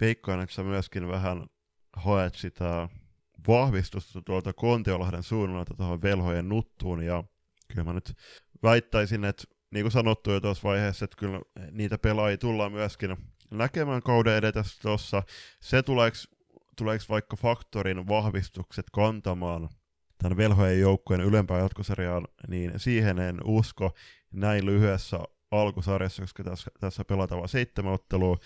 S1: veikkaan, että sä myöskin vähän haet sitä vahvistusta tuolta Kontiolahden suunnalta tuohon velhojen nuttuun, ja kyllä mä nyt väittäisin, että niin kuin sanottu jo tuossa vaiheessa, että kyllä niitä pelaajia tullaan myöskin näkemään kauden edetä tuossa. Se tuleeko, tuleeko vaikka faktorin vahvistukset kantamaan tämän velhojen joukkueen ylempään jatkosarjaan, niin siihen en usko näin lyhyessä alkusarjassa, koska tässä, tässä pelataan vain seitsemän ottelua,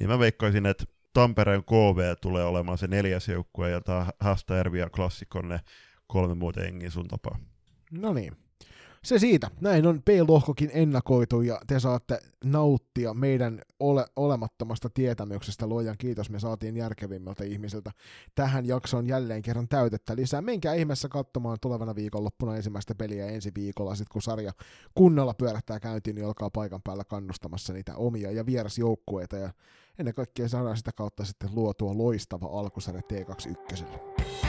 S1: niin mä veikkaisin, että Tampereen KV tulee olemaan se neljäs joukkue, ja tämä Hästäjärvi ja Klassikon ne kolme muuta engin sun tapaa.
S2: No niin, se siitä. Näin on B-lohkokin ennakoitu ja te saatte nauttia meidän ole, olemattomasta tietämyksestä. Luojan kiitos, me saatiin järkevimmältä ihmisiltä tähän jaksoon jälleen kerran täytettä lisää. Menkää ihmeessä katsomaan tulevana viikonloppuna ensimmäistä peliä ensi viikolla, sit kun sarja kunnolla pyörähtää käyntiin, niin olkaa paikan päällä kannustamassa niitä omia ja vierasjoukkueita ja ennen kaikkea saadaan sitä kautta sitten luotua loistava alkusarja T21.